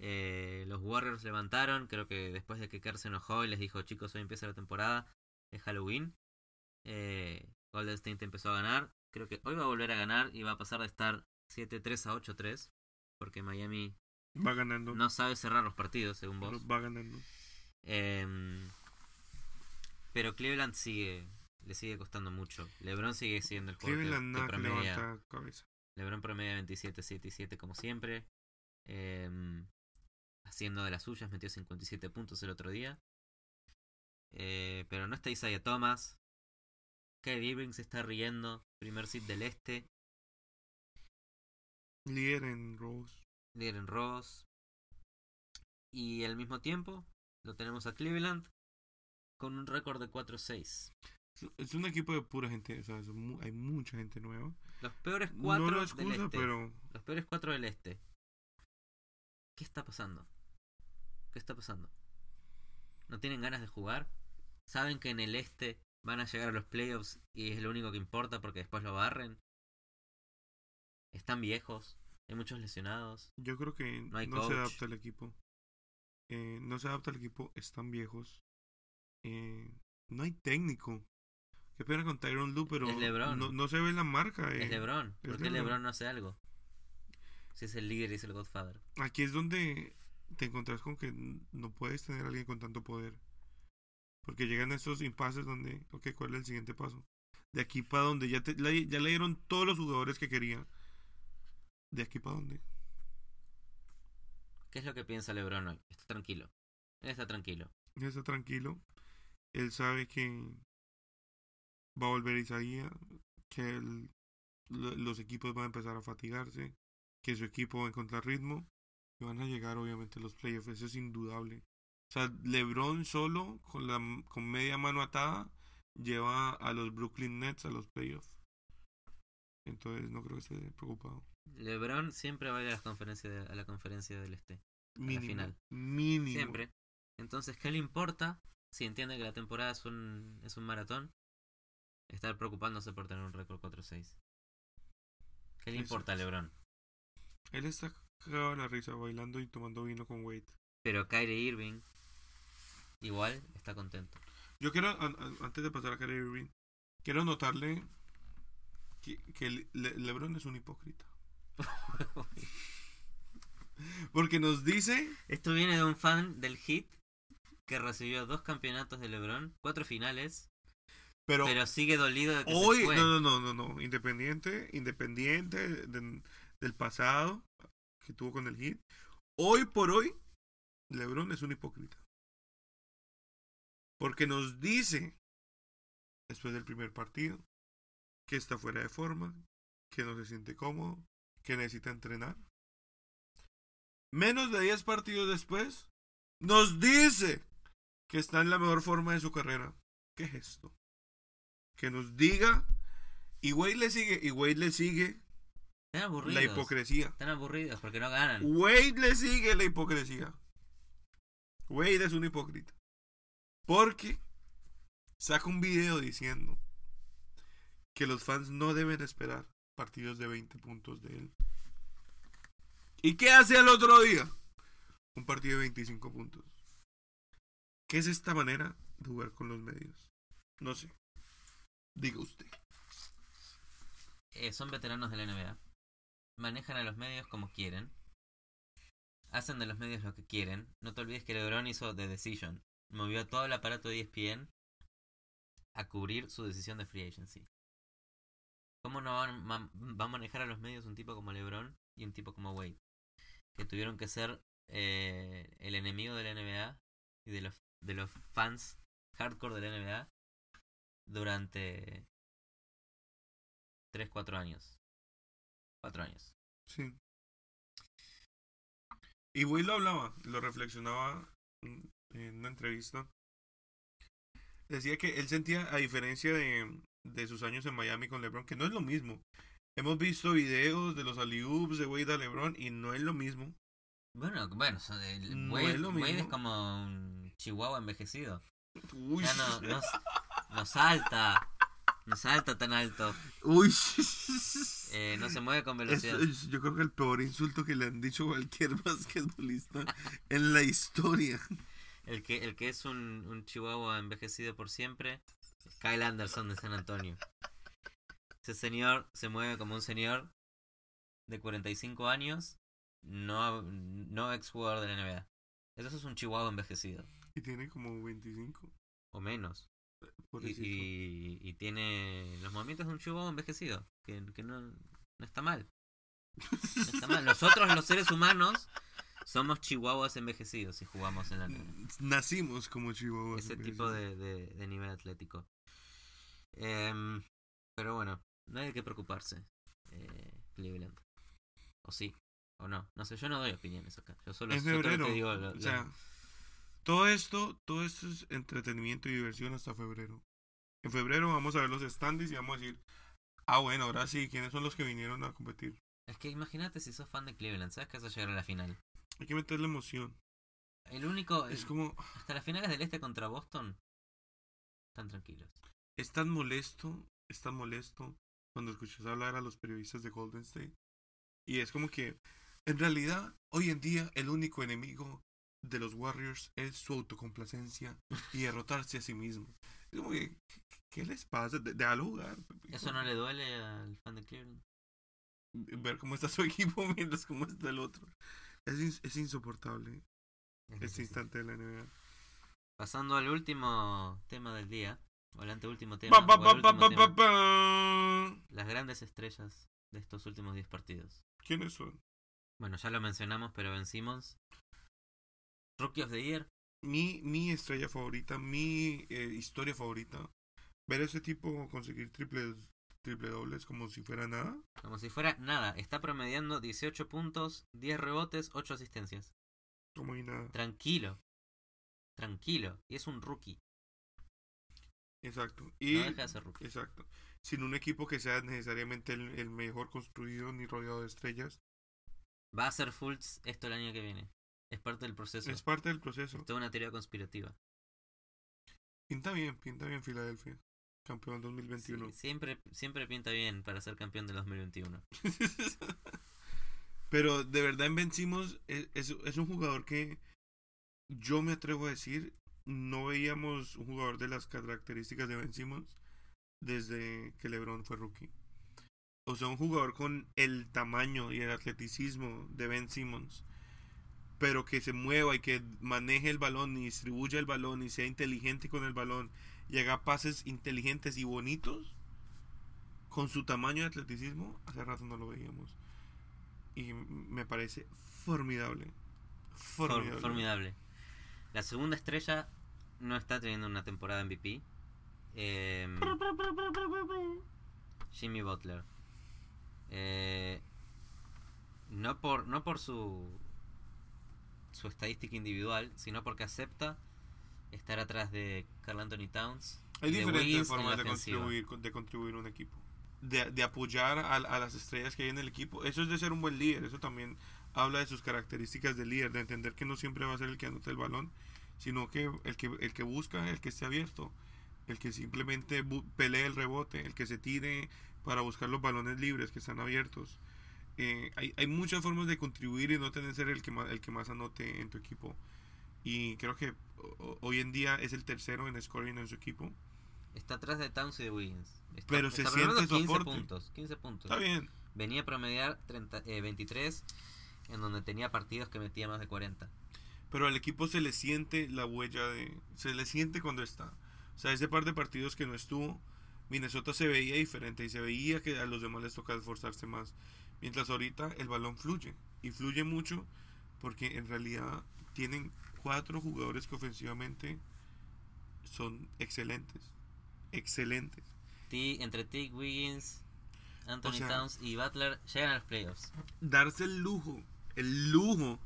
Eh, los Warriors levantaron, creo que después de que Kerr se enojó y les dijo, chicos, hoy empieza la temporada, es Halloween. Eh, Golden State empezó a ganar, creo que hoy va a volver a ganar y va a pasar de estar 7-3 a 8-3, porque Miami Va ganando. no sabe cerrar los partidos, según vos. Va ganando. Em, pero Cleveland sigue, le sigue costando mucho. LeBron sigue siendo el jugador Cleveland que, que promedia. levanta cabeza. LeBron promedia 27, 7 y 7 como siempre. Em, haciendo de las suyas, metió 57 puntos el otro día. Eh, pero no está Isaiah Thomas. Kyrie Irving se está riendo. Primer seed del este. Líder en Rose. líder en Ross. Y al mismo tiempo lo tenemos a Cleveland con un récord de 4-6. Es- Es un equipo de pura gente. O sea, son mu- hay mucha gente nueva. Los peores cuatro no lo del este. pero Los peores cuatro del este. ¿Qué está pasando? ¿Qué está pasando? ¿No tienen ganas de jugar? ¿Saben que en el este van a llegar a los playoffs y es lo único que importa porque después lo barren? ¿Están viejos? ¿Hay muchos lesionados? yo creo que No se adapta el equipo. Eh, no se adapta el equipo. Están viejos. Eh, no hay técnico. Qué pena con Tyron Lue, pero no, no se ve la marca. eh. Es LeBron. ¿Por qué LeBron. No hace algo? Si es el líder y es el Godfather. Aquí es donde te encontrás con que no puedes tener a alguien con tanto poder. Porque llegan estos impases donde, ok, ¿cuál es el siguiente paso? De aquí para donde ya, te, ya le dieron todos los jugadores que quería. De aquí para donde. ¿Qué es lo que piensa LeBron hoy? Está tranquilo. Él está tranquilo. Él está tranquilo. Él sabe que va a volver Isaías, que los equipos van a empezar a fatigarse, que su equipo va a encontrar ritmo y van a llegar obviamente los playoffs, eso es indudable. O sea, LeBron solo con la con media mano atada lleva a los Brooklyn Nets a los playoffs. Entonces no creo que esté preocupado. LeBron siempre va a ir a, las conferencias de- a la conferencia del este. Mínimo. final. Mínimo. Siempre. Entonces, ¿qué le importa si entiende que la temporada es un, es un maratón? Estar preocupándose por tener un récord 4-6. ¿Qué le importa a. LeBron? Él está cagado la risa bailando y tomando vino con Wade. Pero Kyrie Irving, igual, está contento. Yo quiero, an- an- antes de pasar a Kyrie Irving, quiero notarle que, que Le- Le- LeBron es un hipócrita. [LAUGHS] Porque nos dice, Esto viene de un fan del Heat que recibió dos campeonatos de LeBron, cuatro finales, pero, pero sigue dolido de que hoy, se fue. no, no, no, no, no, independiente, independiente de- del pasado que tuvo con el Heat, hoy por hoy, LeBron es un hipócrita. Porque nos dice, después del primer partido, que está fuera de forma, que no se siente cómodo, que necesita entrenar. Menos de 10 partidos después, nos dice que está en la mejor forma de su carrera. ¿Qué es esto? Que nos diga, y Wade le sigue, y Wade le sigue Están aburridos. la hipocresía. Están aburridos porque no ganan. Wade le sigue la hipocresía. Wade es un hipócrita. Porque saca un video diciendo que los fans no deben esperar partidos de 20 puntos de él. ¿Y qué hace al otro día? Un partido de 25 puntos. ¿Qué es esta manera de jugar con los medios? No sé. Diga usted. Eh, son veteranos de la NBA. Manejan a los medios como quieren. Hacen de los medios lo que quieren. No te olvides que LeBron hizo The Decision. Movió todo el aparato de ESPN a cubrir su decisión de free agency. ¿Cómo no va, a manejar a los medios un tipo como LeBron y un tipo como Wade? Que tuvieron que ser eh, el enemigo de la NBA y de los, de los fans hardcore de la NBA durante 3, 4 años. 4 años. Sí. Y Will lo hablaba, lo reflexionaba en una entrevista. Decía que él sentía, a diferencia de, de sus años en Miami con LeBron, que no es lo mismo. Hemos visto videos de los alley-oops de Wade a LeBron y no es lo mismo. Bueno, bueno, el No Wade, es lo Wade es mismo. como un chihuahua envejecido. Uy, Ya no, no, no salta, no salta tan alto, uy. eh, no se mueve con velocidad. es- yo creo que el peor insulto que le han dicho a cualquier [LAUGHS] basquetbolista en la historia. El que, el que es un, un chihuahua envejecido por siempre, Kyle Anderson de San Antonio. Ese señor se mueve como un señor de 45 años, no, no ex jugador de la NBA. Eso es un chihuahua envejecido, Y tiene como 25. o menos. Y, y, y tiene los movimientos de un chihuahua envejecido, que, que no, no está mal. No está mal. Nosotros los seres humanos somos chihuahuas envejecidos si jugamos en la NBA. Nacimos como chihuahuas. ese tipo de, de nivel atlético. Em, pero bueno, no hay que preocuparse. Eh, Cleveland. O sí, o no. No sé, yo no doy opiniones acá. Yo solo, En yo te digo lo- o sea, todo esto, todo esto es entretenimiento y diversión hasta febrero. En febrero vamos a ver los standings y vamos a decir, ah bueno, ahora sí, ¿quiénes son los que vinieron a competir? Es que imagínate si sos fan de Cleveland, sabes que vas a llegar a la final. Hay que meterle emoción. El único. Es el- como, hasta las finales del este contra Boston. Están tranquilos. Es tan molesto, es tan molesto cuando escuchas hablar a los periodistas de Golden State. Y es como que, en realidad, hoy en día el único enemigo de los Warriors es su autocomplacencia y derrotarse a sí mismo. Es como que, ¿qué les pasa? De- Déjalo jugar. Pepe. ¿Eso no le duele al fan de Cleveland? ver cómo está su [LAUGHS] equipo mientras cómo está el otro. Es, es insoportable Es este instante de la NBA. Pasando al último tema del día. Tema. Pa, pa, o pa, último pa, tema. Las grandes estrellas de estos últimos 10 partidos. ¿Quiénes son? Bueno, ya lo mencionamos, pero Ben Simmons. Rookie of the Year. Mi, mi estrella favorita, mi eh, historia favorita. Ver a ese tipo conseguir triples, triple dobles como si fuera nada. Como si fuera nada. Está promediando 18 puntos, 10 rebotes, 8 asistencias. Como y nada. Tranquilo. Tranquilo. Y es un rookie. Exacto. Y, No deja de ser rookie. exacto. Sin un equipo que sea necesariamente el, el mejor construido ni rodeado de estrellas. Va a ser Fultz esto el año que viene. Es parte del proceso. Es parte del proceso. Es toda una teoría conspirativa. Pinta bien, pinta bien Filadelfia. Campeón 2021. Sí, siempre, siempre pinta bien para ser campeón del 2021. [LAUGHS] Pero de verdad en Ben Simmons es, es, es un jugador que yo me atrevo a decir, no veíamos un jugador de las características de Ben Simmons desde que LeBron fue rookie. O sea, un jugador con el tamaño y el atleticismo de Ben Simmons, pero que se mueva y que maneje el balón y distribuya el balón y sea inteligente con el balón y haga pases inteligentes y bonitos, con su tamaño y atleticismo, hace rato no lo veíamos. Y me parece formidable. For- Formidable. formidable. La segunda estrella no está teniendo una temporada MVP. Em, Jimmy Butler. Eh, no por no por su su estadística individual, sino porque acepta estar atrás de Carl Anthony Towns. Hay diferentes formas de contribuir, de contribuir un equipo. De, de apoyar a, a las estrellas que hay en el equipo. Eso es de ser un buen líder. Eso también habla de sus características de líder. De entender que no siempre va a ser el que anota el balón, sino que el que, el que busca, el que esté abierto. El que simplemente pelee el rebote. El que se tire para buscar los balones libres que están abiertos. Eh, hay, hay muchas formas de contribuir y no tener que ser el que más, el que más anote en tu equipo. Y creo que hoy en día es el tercero en scoring en su equipo. Está atrás de Towns y de Wiggins. Está, Pero se está siente promediando su 15 aporte. puntos. 15 puntos. Está bien. Venía a promediar 30, eh, 23 en donde tenía partidos que metía más de 40. Pero al equipo se le siente la huella de se le siente cuando está. O sea ese par de partidos que no estuvo Minnesota se veía diferente y se veía que a los demás les toca esforzarse más. Mientras ahorita el balón fluye y fluye mucho porque en realidad tienen cuatro jugadores que ofensivamente son excelentes excelentes. T, entre Tick, Wiggins, Anthony O sea- Towns y Butler llegan a los playoffs. darse el lujo, el lujo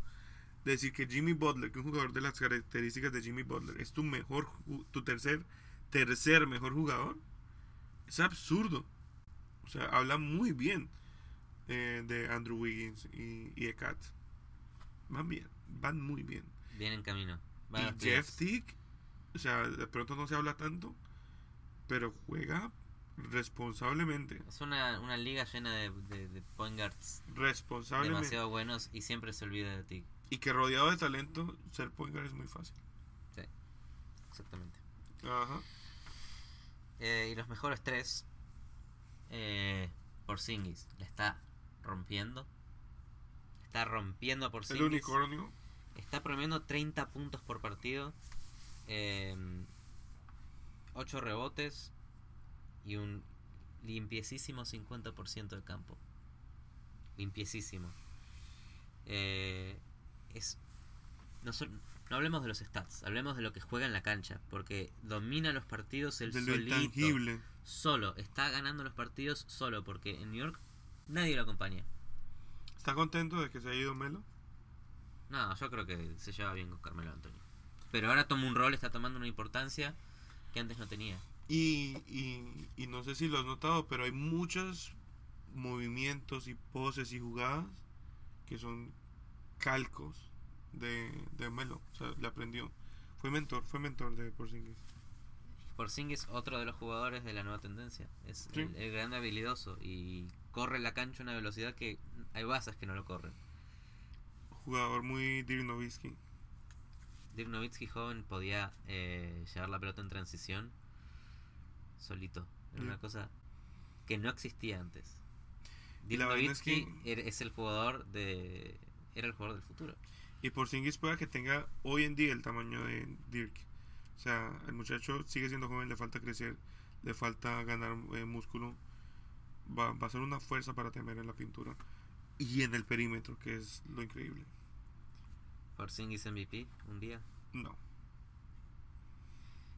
decir que Jimmy Butler, que es un jugador de las características de Jimmy Butler, es tu mejor, tu tercer, tercer mejor jugador, es absurdo. O sea, habla muy bien eh, de Andrew Wiggins y, y de Kat. Van bien, van muy bien. Viene en camino. Van y Jeff. Tick, o sea, de pronto no se habla tanto, pero juega responsablemente. Es una, una liga llena de, de, de point guards Responsablemente. demasiado buenos y siempre se olvida de Tick. Y que rodeado de talento, ser point guard es muy fácil. Exactamente. Ajá. Eh, y los mejores tres. Eh, Porzingis la está rompiendo. Está rompiendo por El unicornio. Está promediando 30 puntos por partido. 8 rebotes. Y un limpiecísimo 50% de campo. Limpiecísimo. Eh, es. No, son- no hablemos de los stats, hablemos de lo que juega en la cancha. Porque domina los partidos el solito. Solo. Está ganando los partidos solo. Porque en New York nadie lo acompaña. ¿Está contento de que se haya ido Melo? No, yo creo que se lleva bien con Carmelo Antonio. Pero ahora toma un rol, está tomando una importancia que antes no tenía. Y, y, y no sé si lo has notado, pero hay muchos movimientos y poses y jugadas que son calcos de, de Melo. O sea, le aprendió. Fue mentor, fue mentor de Porzingis. Porzingis otro de los jugadores de la nueva tendencia. Es Sí. el, el grande habilidoso y corre la cancha a una velocidad que hay bases que no lo corren. Jugador muy Dirk Nowitzki. Dirk Nowitzki joven podía eh, llevar la pelota en transición solito. Era una cosa que no existía antes. Dirk es que- era- es el jugador de era el jugador del futuro. Y Porzingis pueda que tenga hoy en día el tamaño de Dirk. O sea, el muchacho sigue siendo joven, le falta crecer, le falta ganar eh, músculo. Va, va a ser una fuerza para temer en la pintura. Y en el perímetro, que es lo increíble. Porzingis MVP un día. No.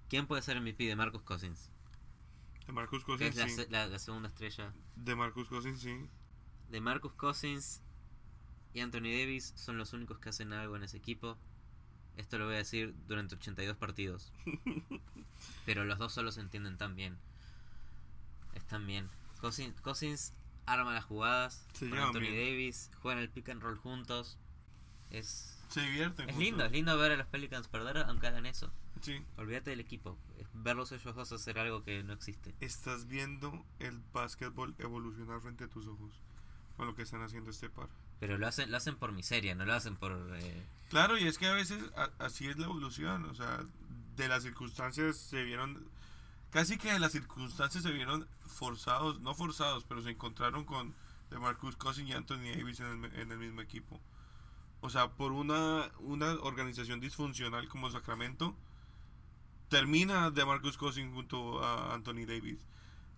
¿Quién puede ser MVP de Marcus Cousins? De Marcus Que Cousins, es la, sí. se- la- la segunda estrella. De Marcus Cousins, sí. De Marcus Cousins y Anthony Davis son los únicos que hacen algo en ese equipo. Esto lo voy a decir durante 82 partidos. [LAUGHS] Pero los dos solo se entienden tan bien. Están bien. Cousins, Cousins arma las jugadas Se con Anthony bien. Davis. Juegan el pick and roll juntos. Es Se divierten. Es juntos. lindo, es lindo ver a los Pelicans perder aunque hagan eso. Sí. Olvídate del equipo. Verlos ellos dos hacer algo que no existe. Estás viendo el básquetbol evolucionar frente a tus ojos con lo que están haciendo este par. Pero lo hacen, lo hacen por miseria, no lo hacen por... eh, Claro, y es que a veces así es la evolución, o sea, de las circunstancias se vieron, casi que de las circunstancias se vieron forzados, no forzados, pero se encontraron con DeMarcus Cousins y Anthony Davis en el, en el mismo equipo. O sea, por una, una organización disfuncional como Sacramento, termina DeMarcus Cousins junto a Anthony Davis.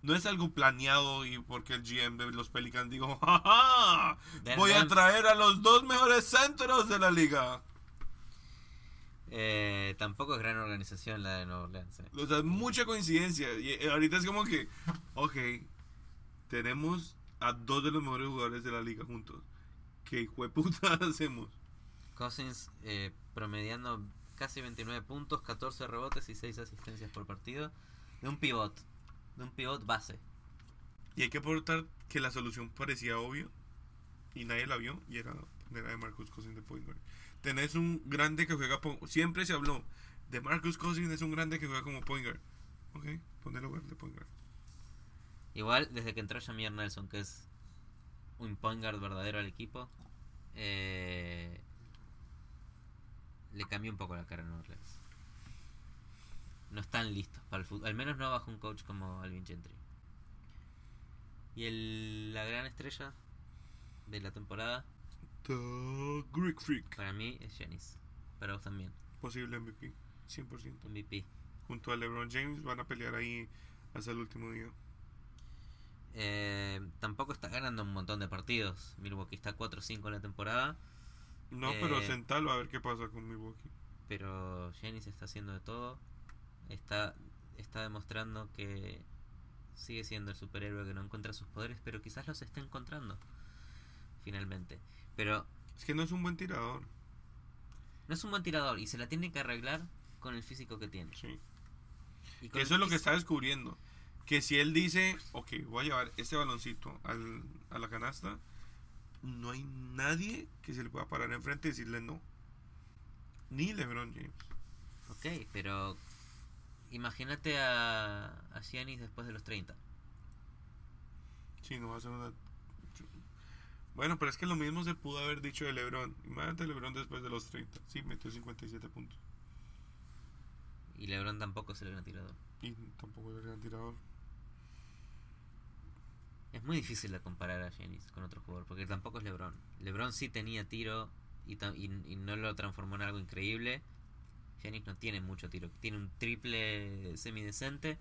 No es algo planeado y porque el GM de los Pelicans dijo, ¡Ja, ja! Voy a traer a los dos mejores centros de la liga. eh, tampoco es gran organización la de Nueva Orleans. eh. O sea, mucha coincidencia. Y eh, ahorita es como que, ok, tenemos a dos de los mejores jugadores de la liga juntos. ¿Qué puta [LAUGHS] hacemos? Cousins eh, promediando casi 29 puntos, 14 rebotes y 6 asistencias por partido. De un pivot. De un pivot base. Y hay que aportar que la solución parecía obvia y nadie la vio y era poner de Marcus Cousins de point guard. Tenés un grande que juega, siempre se habló de Marcus Cousins es un grande que juega como point guard. Ok, ponelo de point guard. Igual, desde que entró Jameer Nelson, que es un point guard verdadero al equipo, eh, le cambió un poco la cara a Nueva Orleans. No están listos para el fútbol. Al menos no bajo un coach como Alvin Gentry. Y el, la gran estrella de la temporada, The Greek Freak. para mí, es Janis. Para vos también. Posible MVP, 100%. MVP. junto a LeBron James van a pelear ahí hasta el último día. Eh, tampoco está ganando un montón de partidos. Milwaukee está 4-5 en la temporada. No, pero Eh. sentalo a ver qué pasa con Milwaukee. pero Giannis está haciendo de todo. Está, está demostrando que sigue siendo el superhéroe que no encuentra sus poderes, pero quizás los esté encontrando finalmente. Pero Es que no es un buen tirador. no es un buen tirador y se la tiene que arreglar con el físico que tiene. Sí. Y Eso es lo que está descubriendo. Que si él dice, ok, voy a llevar este baloncito al, a la canasta, no hay nadie que se le pueda parar enfrente y decirle no. Ni LeBron James. Ok, pero imagínate a, a Giannis después de los 30. Sí, no va a ser una. Bueno, pero es que lo mismo se pudo haber dicho de LeBron. Imagínate LeBron después de los 30. Sí, metió 57 puntos. Y LeBron tampoco es el gran tirador. Y tampoco era gran tirador. Es muy difícil de comparar a Giannis con otro jugador, porque tampoco es LeBron. LeBron sí tenía tiro y- y no lo transformó en algo increíble. Giannis no tiene mucho tiro, tiene un triple semidecente,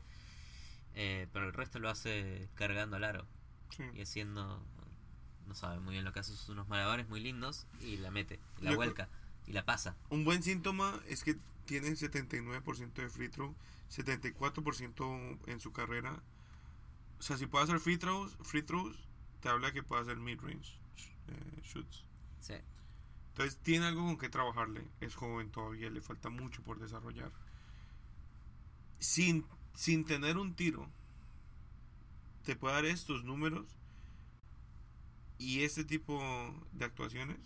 eh, pero el resto lo hace cargando al aro Sí. y haciendo, no sabe muy bien lo que hace, sus unos malabares muy lindos y la mete, y la vuelca y la pasa. Un buen síntoma es que tiene 79% de free throw, 74% en su carrera. O sea, si puede hacer free throws, free throws te habla que puede hacer mid-range eh, shoots. Sí. Entonces tiene algo con que trabajarle. Es joven todavía, le falta mucho por desarrollar. Sin, sin tener un tiro, te puede dar estos números y este tipo de actuaciones.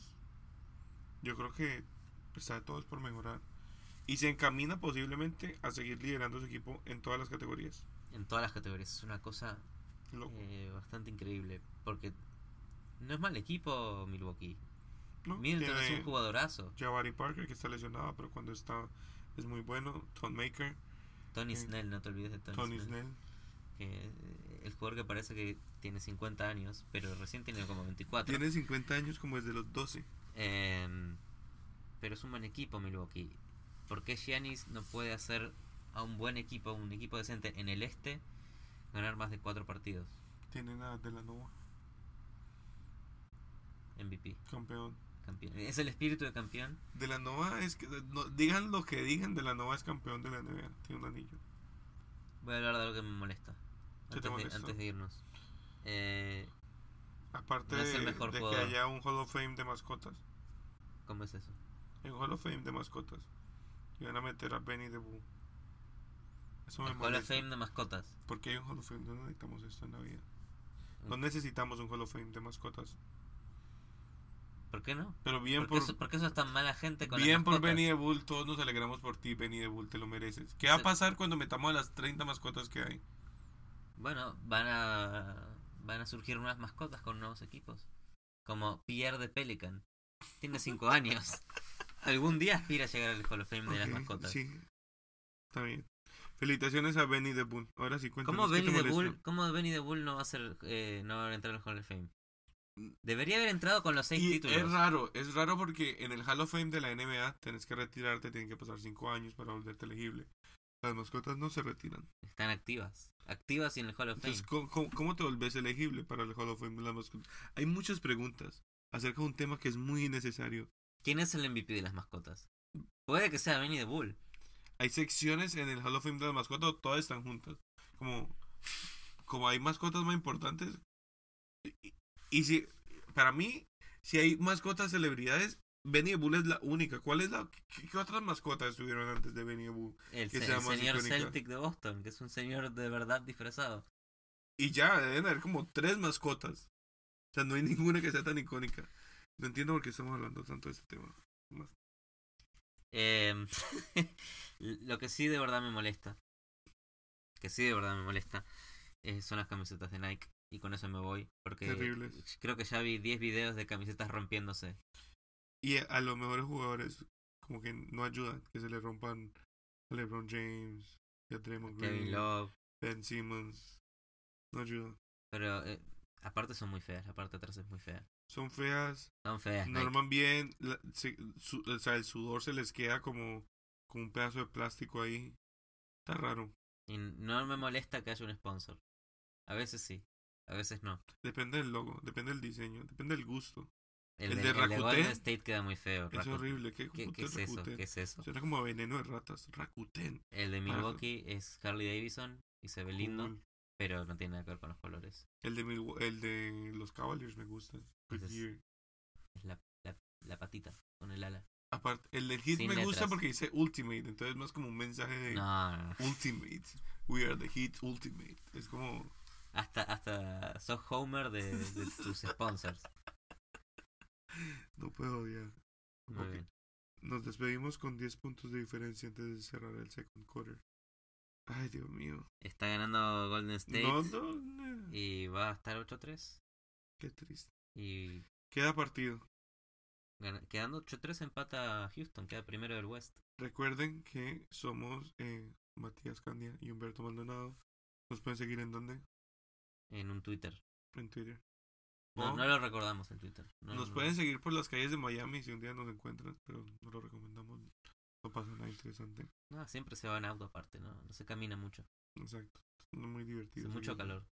Yo creo que está de todo es por mejorar. Y se encamina posiblemente a seguir liderando su equipo en todas las categorías. En todas las categorías, es una cosa eh, bastante increíble, porque no es mal equipo Milwaukee. ¿No? Middleton es un jugadorazo. Jabari Parker que está lesionado, pero cuando está es muy bueno. Tom Maker, Tony Sí. Snell, no te olvides de Tony, Tony Snell. Snell. Que eh, el jugador que parece que tiene 50 años, pero recién tiene como 24. Tiene 50 años como desde los 12. Em, pero es un buen equipo Milwaukee. ¿Por qué Giannis no puede hacer a un buen equipo, un equipo decente en el este, ganar más de 4 partidos? Tiene nada de la Nova, MVP, campeón. Campeón. Es el espíritu de campeón. De la Nova es que no, digan lo que digan, de la Nova es campeón de la NBA. Tiene un anillo. Voy a hablar de algo que me molesta. ¿Qué te Antes, de, molesta? antes de irnos. Eh, Aparte No es el de, mejor de que haya un Hall of Fame de mascotas. ¿Cómo es eso? En Hall of Fame de mascotas. Y van a meter a Benny the Bull. Eso me El Hall of molesta. Fame de mascotas. Porque hay un Hall of Fame. No necesitamos esto en la vida. No necesitamos un Hall of Fame de mascotas. ¿Por qué no? Pero bien ¿Por, qué por, eso, por qué sos tan mala gente con bien por? Benny the Bull, todos nos alegramos por ti, Benny the Bull, te lo mereces. ¿Qué va a pasar cuando metamos a las 30 mascotas que hay? Bueno, van a van a surgir nuevas mascotas con nuevos equipos. Como Pierre de Pelican. Tiene 5 [LAUGHS] años. Algún día aspira a llegar al Hall of Fame de las mascotas. Sí, está bien. Felicitaciones a Benny the Bull. Ahora sí, cuéntanos. ¿Cómo ¿qué Benny molesta? Bull, cómo Benny the Bull no va a ser eh, no va a entrar al Hall of Fame? Debería haber entrado con los 6 Y títulos. es raro, es raro porque en el Hall of Fame de la NBA tenés que retirarte, tienen que pasar 5 años para volverte elegible. Las mascotas no se retiran. Están activas. Activas y en el Hall of Fame. Entonces, ¿cómo, cómo, cómo te volvés elegible para el Hall of Fame de las mascotas? Hay muchas preguntas acerca de un tema que es muy innecesario. ¿Quién es el MVP de las mascotas? Puede que sea Benny the Bull. Hay secciones en el Hall of Fame de las mascotas, todas están juntas. Como, como hay mascotas más importantes. Y, si, para mí, si hay mascotas celebridades, Benny the Bull es la única. ¿Cuál es la, qué, qué otras mascotas estuvieron antes de Benny the Bull? El, Que se- sea el más señor icónica. Celtic de Boston, que es un señor de verdad disfrazado. Y ya, deben haber como tres mascotas. O sea, no hay [LAUGHS] ninguna que sea tan icónica. No entiendo por qué estamos hablando tanto de este tema. Más- Em, [LAUGHS] lo que sí de verdad me molesta, que sí de verdad me molesta, eh, son las camisetas de Nike. Y con eso me voy, porque Terribles. creo que ya vi 10 videos de camisetas rompiéndose. Y a los mejores jugadores, como que no ayudan que se le rompan a LeBron James, a Draymond Kevin Green, Love, Ben Simmons. No ayudan. pero eh, aparte son muy feas, la parte de atrás es muy fea. Son feas, Son feas. no Nike. arman bien. la- se- su- o sea, el sudor se les queda como, como un pedazo de plástico ahí. Está raro. Y no me molesta que haya un sponsor. A veces sí, a veces no. Depende del logo, depende del diseño, depende del gusto. El, El de, de el de Golden State queda muy feo. Es Rakuten. horrible. ¿Qué, ¿Qué, puto qué es eso? ¿Qué es eso? Suena como a veneno de ratas. Rakuten. El de Milwaukee es Harley Davidson y se ve lindo, pero no tiene nada que ver con los colores. El de, Milwa- el de los Cavaliers me gusta. Es-. Es la, la, la patita con el ala. Aparte, el del Hit Sin me gusta porque dice Ultimate. Entonces es más como un mensaje de No, no, no. Ultimate. We are the Hit Ultimate. Es como. Hasta, hasta sos Homer de, de tus sponsors. No puedo odiar. Muy Ok. bien. Nos despedimos con 10 puntos de diferencia antes de cerrar el second quarter. Ay, Dios mío. Está ganando Golden State No, no, no. y va a estar 8-3. Qué triste. Y Queda partido. quedando 8-3 empata Houston, queda primero del West. Recuerden que somos eh, Matías Candia y Humberto Maldonado. Nos pueden seguir en donde? En un Twitter. En Twitter. No, no lo recordamos el Twitter. No, nos no. pueden seguir por las calles de Miami si un día nos encuentran, pero no lo recomendamos. No pasa nada interesante. No, siempre se va en auto aparte, no, no se camina mucho. Exacto. No muy divertido. Hace mucho calor.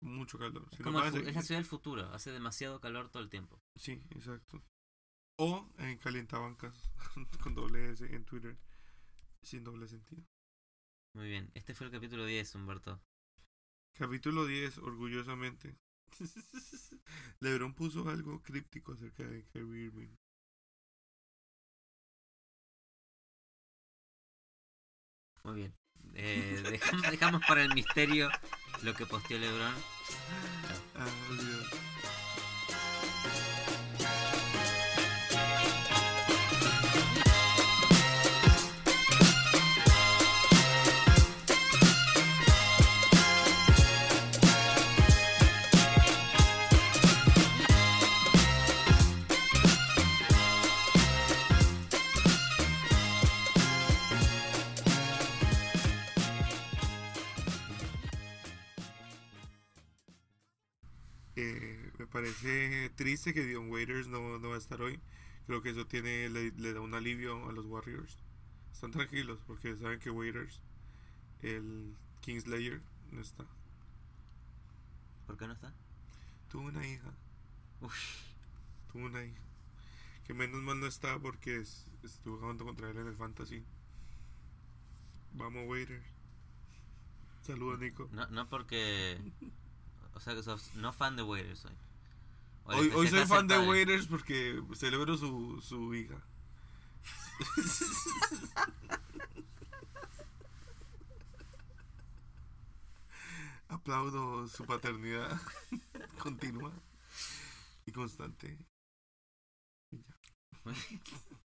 Mucho calor. Es, Si como el es la ciudad del futuro, hace demasiado calor todo el tiempo. Sí, exacto. O en Calientabancas [LAUGHS] con doble S en Twitter. Sin doble sentido. Muy bien, este fue el capítulo 10, Humberto. Capítulo 10, orgullosamente. [LAUGHS] Lebron puso algo críptico acerca de Kyrie Irving. Muy bien. Eh, dejamos, dejamos para el misterio lo que posteó LeBron. Ah. Parece triste que Dion Waiters no, no va a estar hoy. Creo que eso tiene le, le da un alivio a los Warriors. Están tranquilos porque saben que Waiters, el Kingslayer, no está. ¿Por qué no está? Tuvo una hija. Uf, Tuvo una hija. Que menos mal no está porque es, estuvo jugando contra él en el Fantasy. Vamos, Waiters. Saludos, Nico. no, no porque. O sea que sos no fan de Waiters hoy. Hoy, hoy soy fan de. Waiters porque celebro su, su hija. [LAUGHS] Aplaudo su paternidad [LAUGHS] continua y constante. [LAUGHS]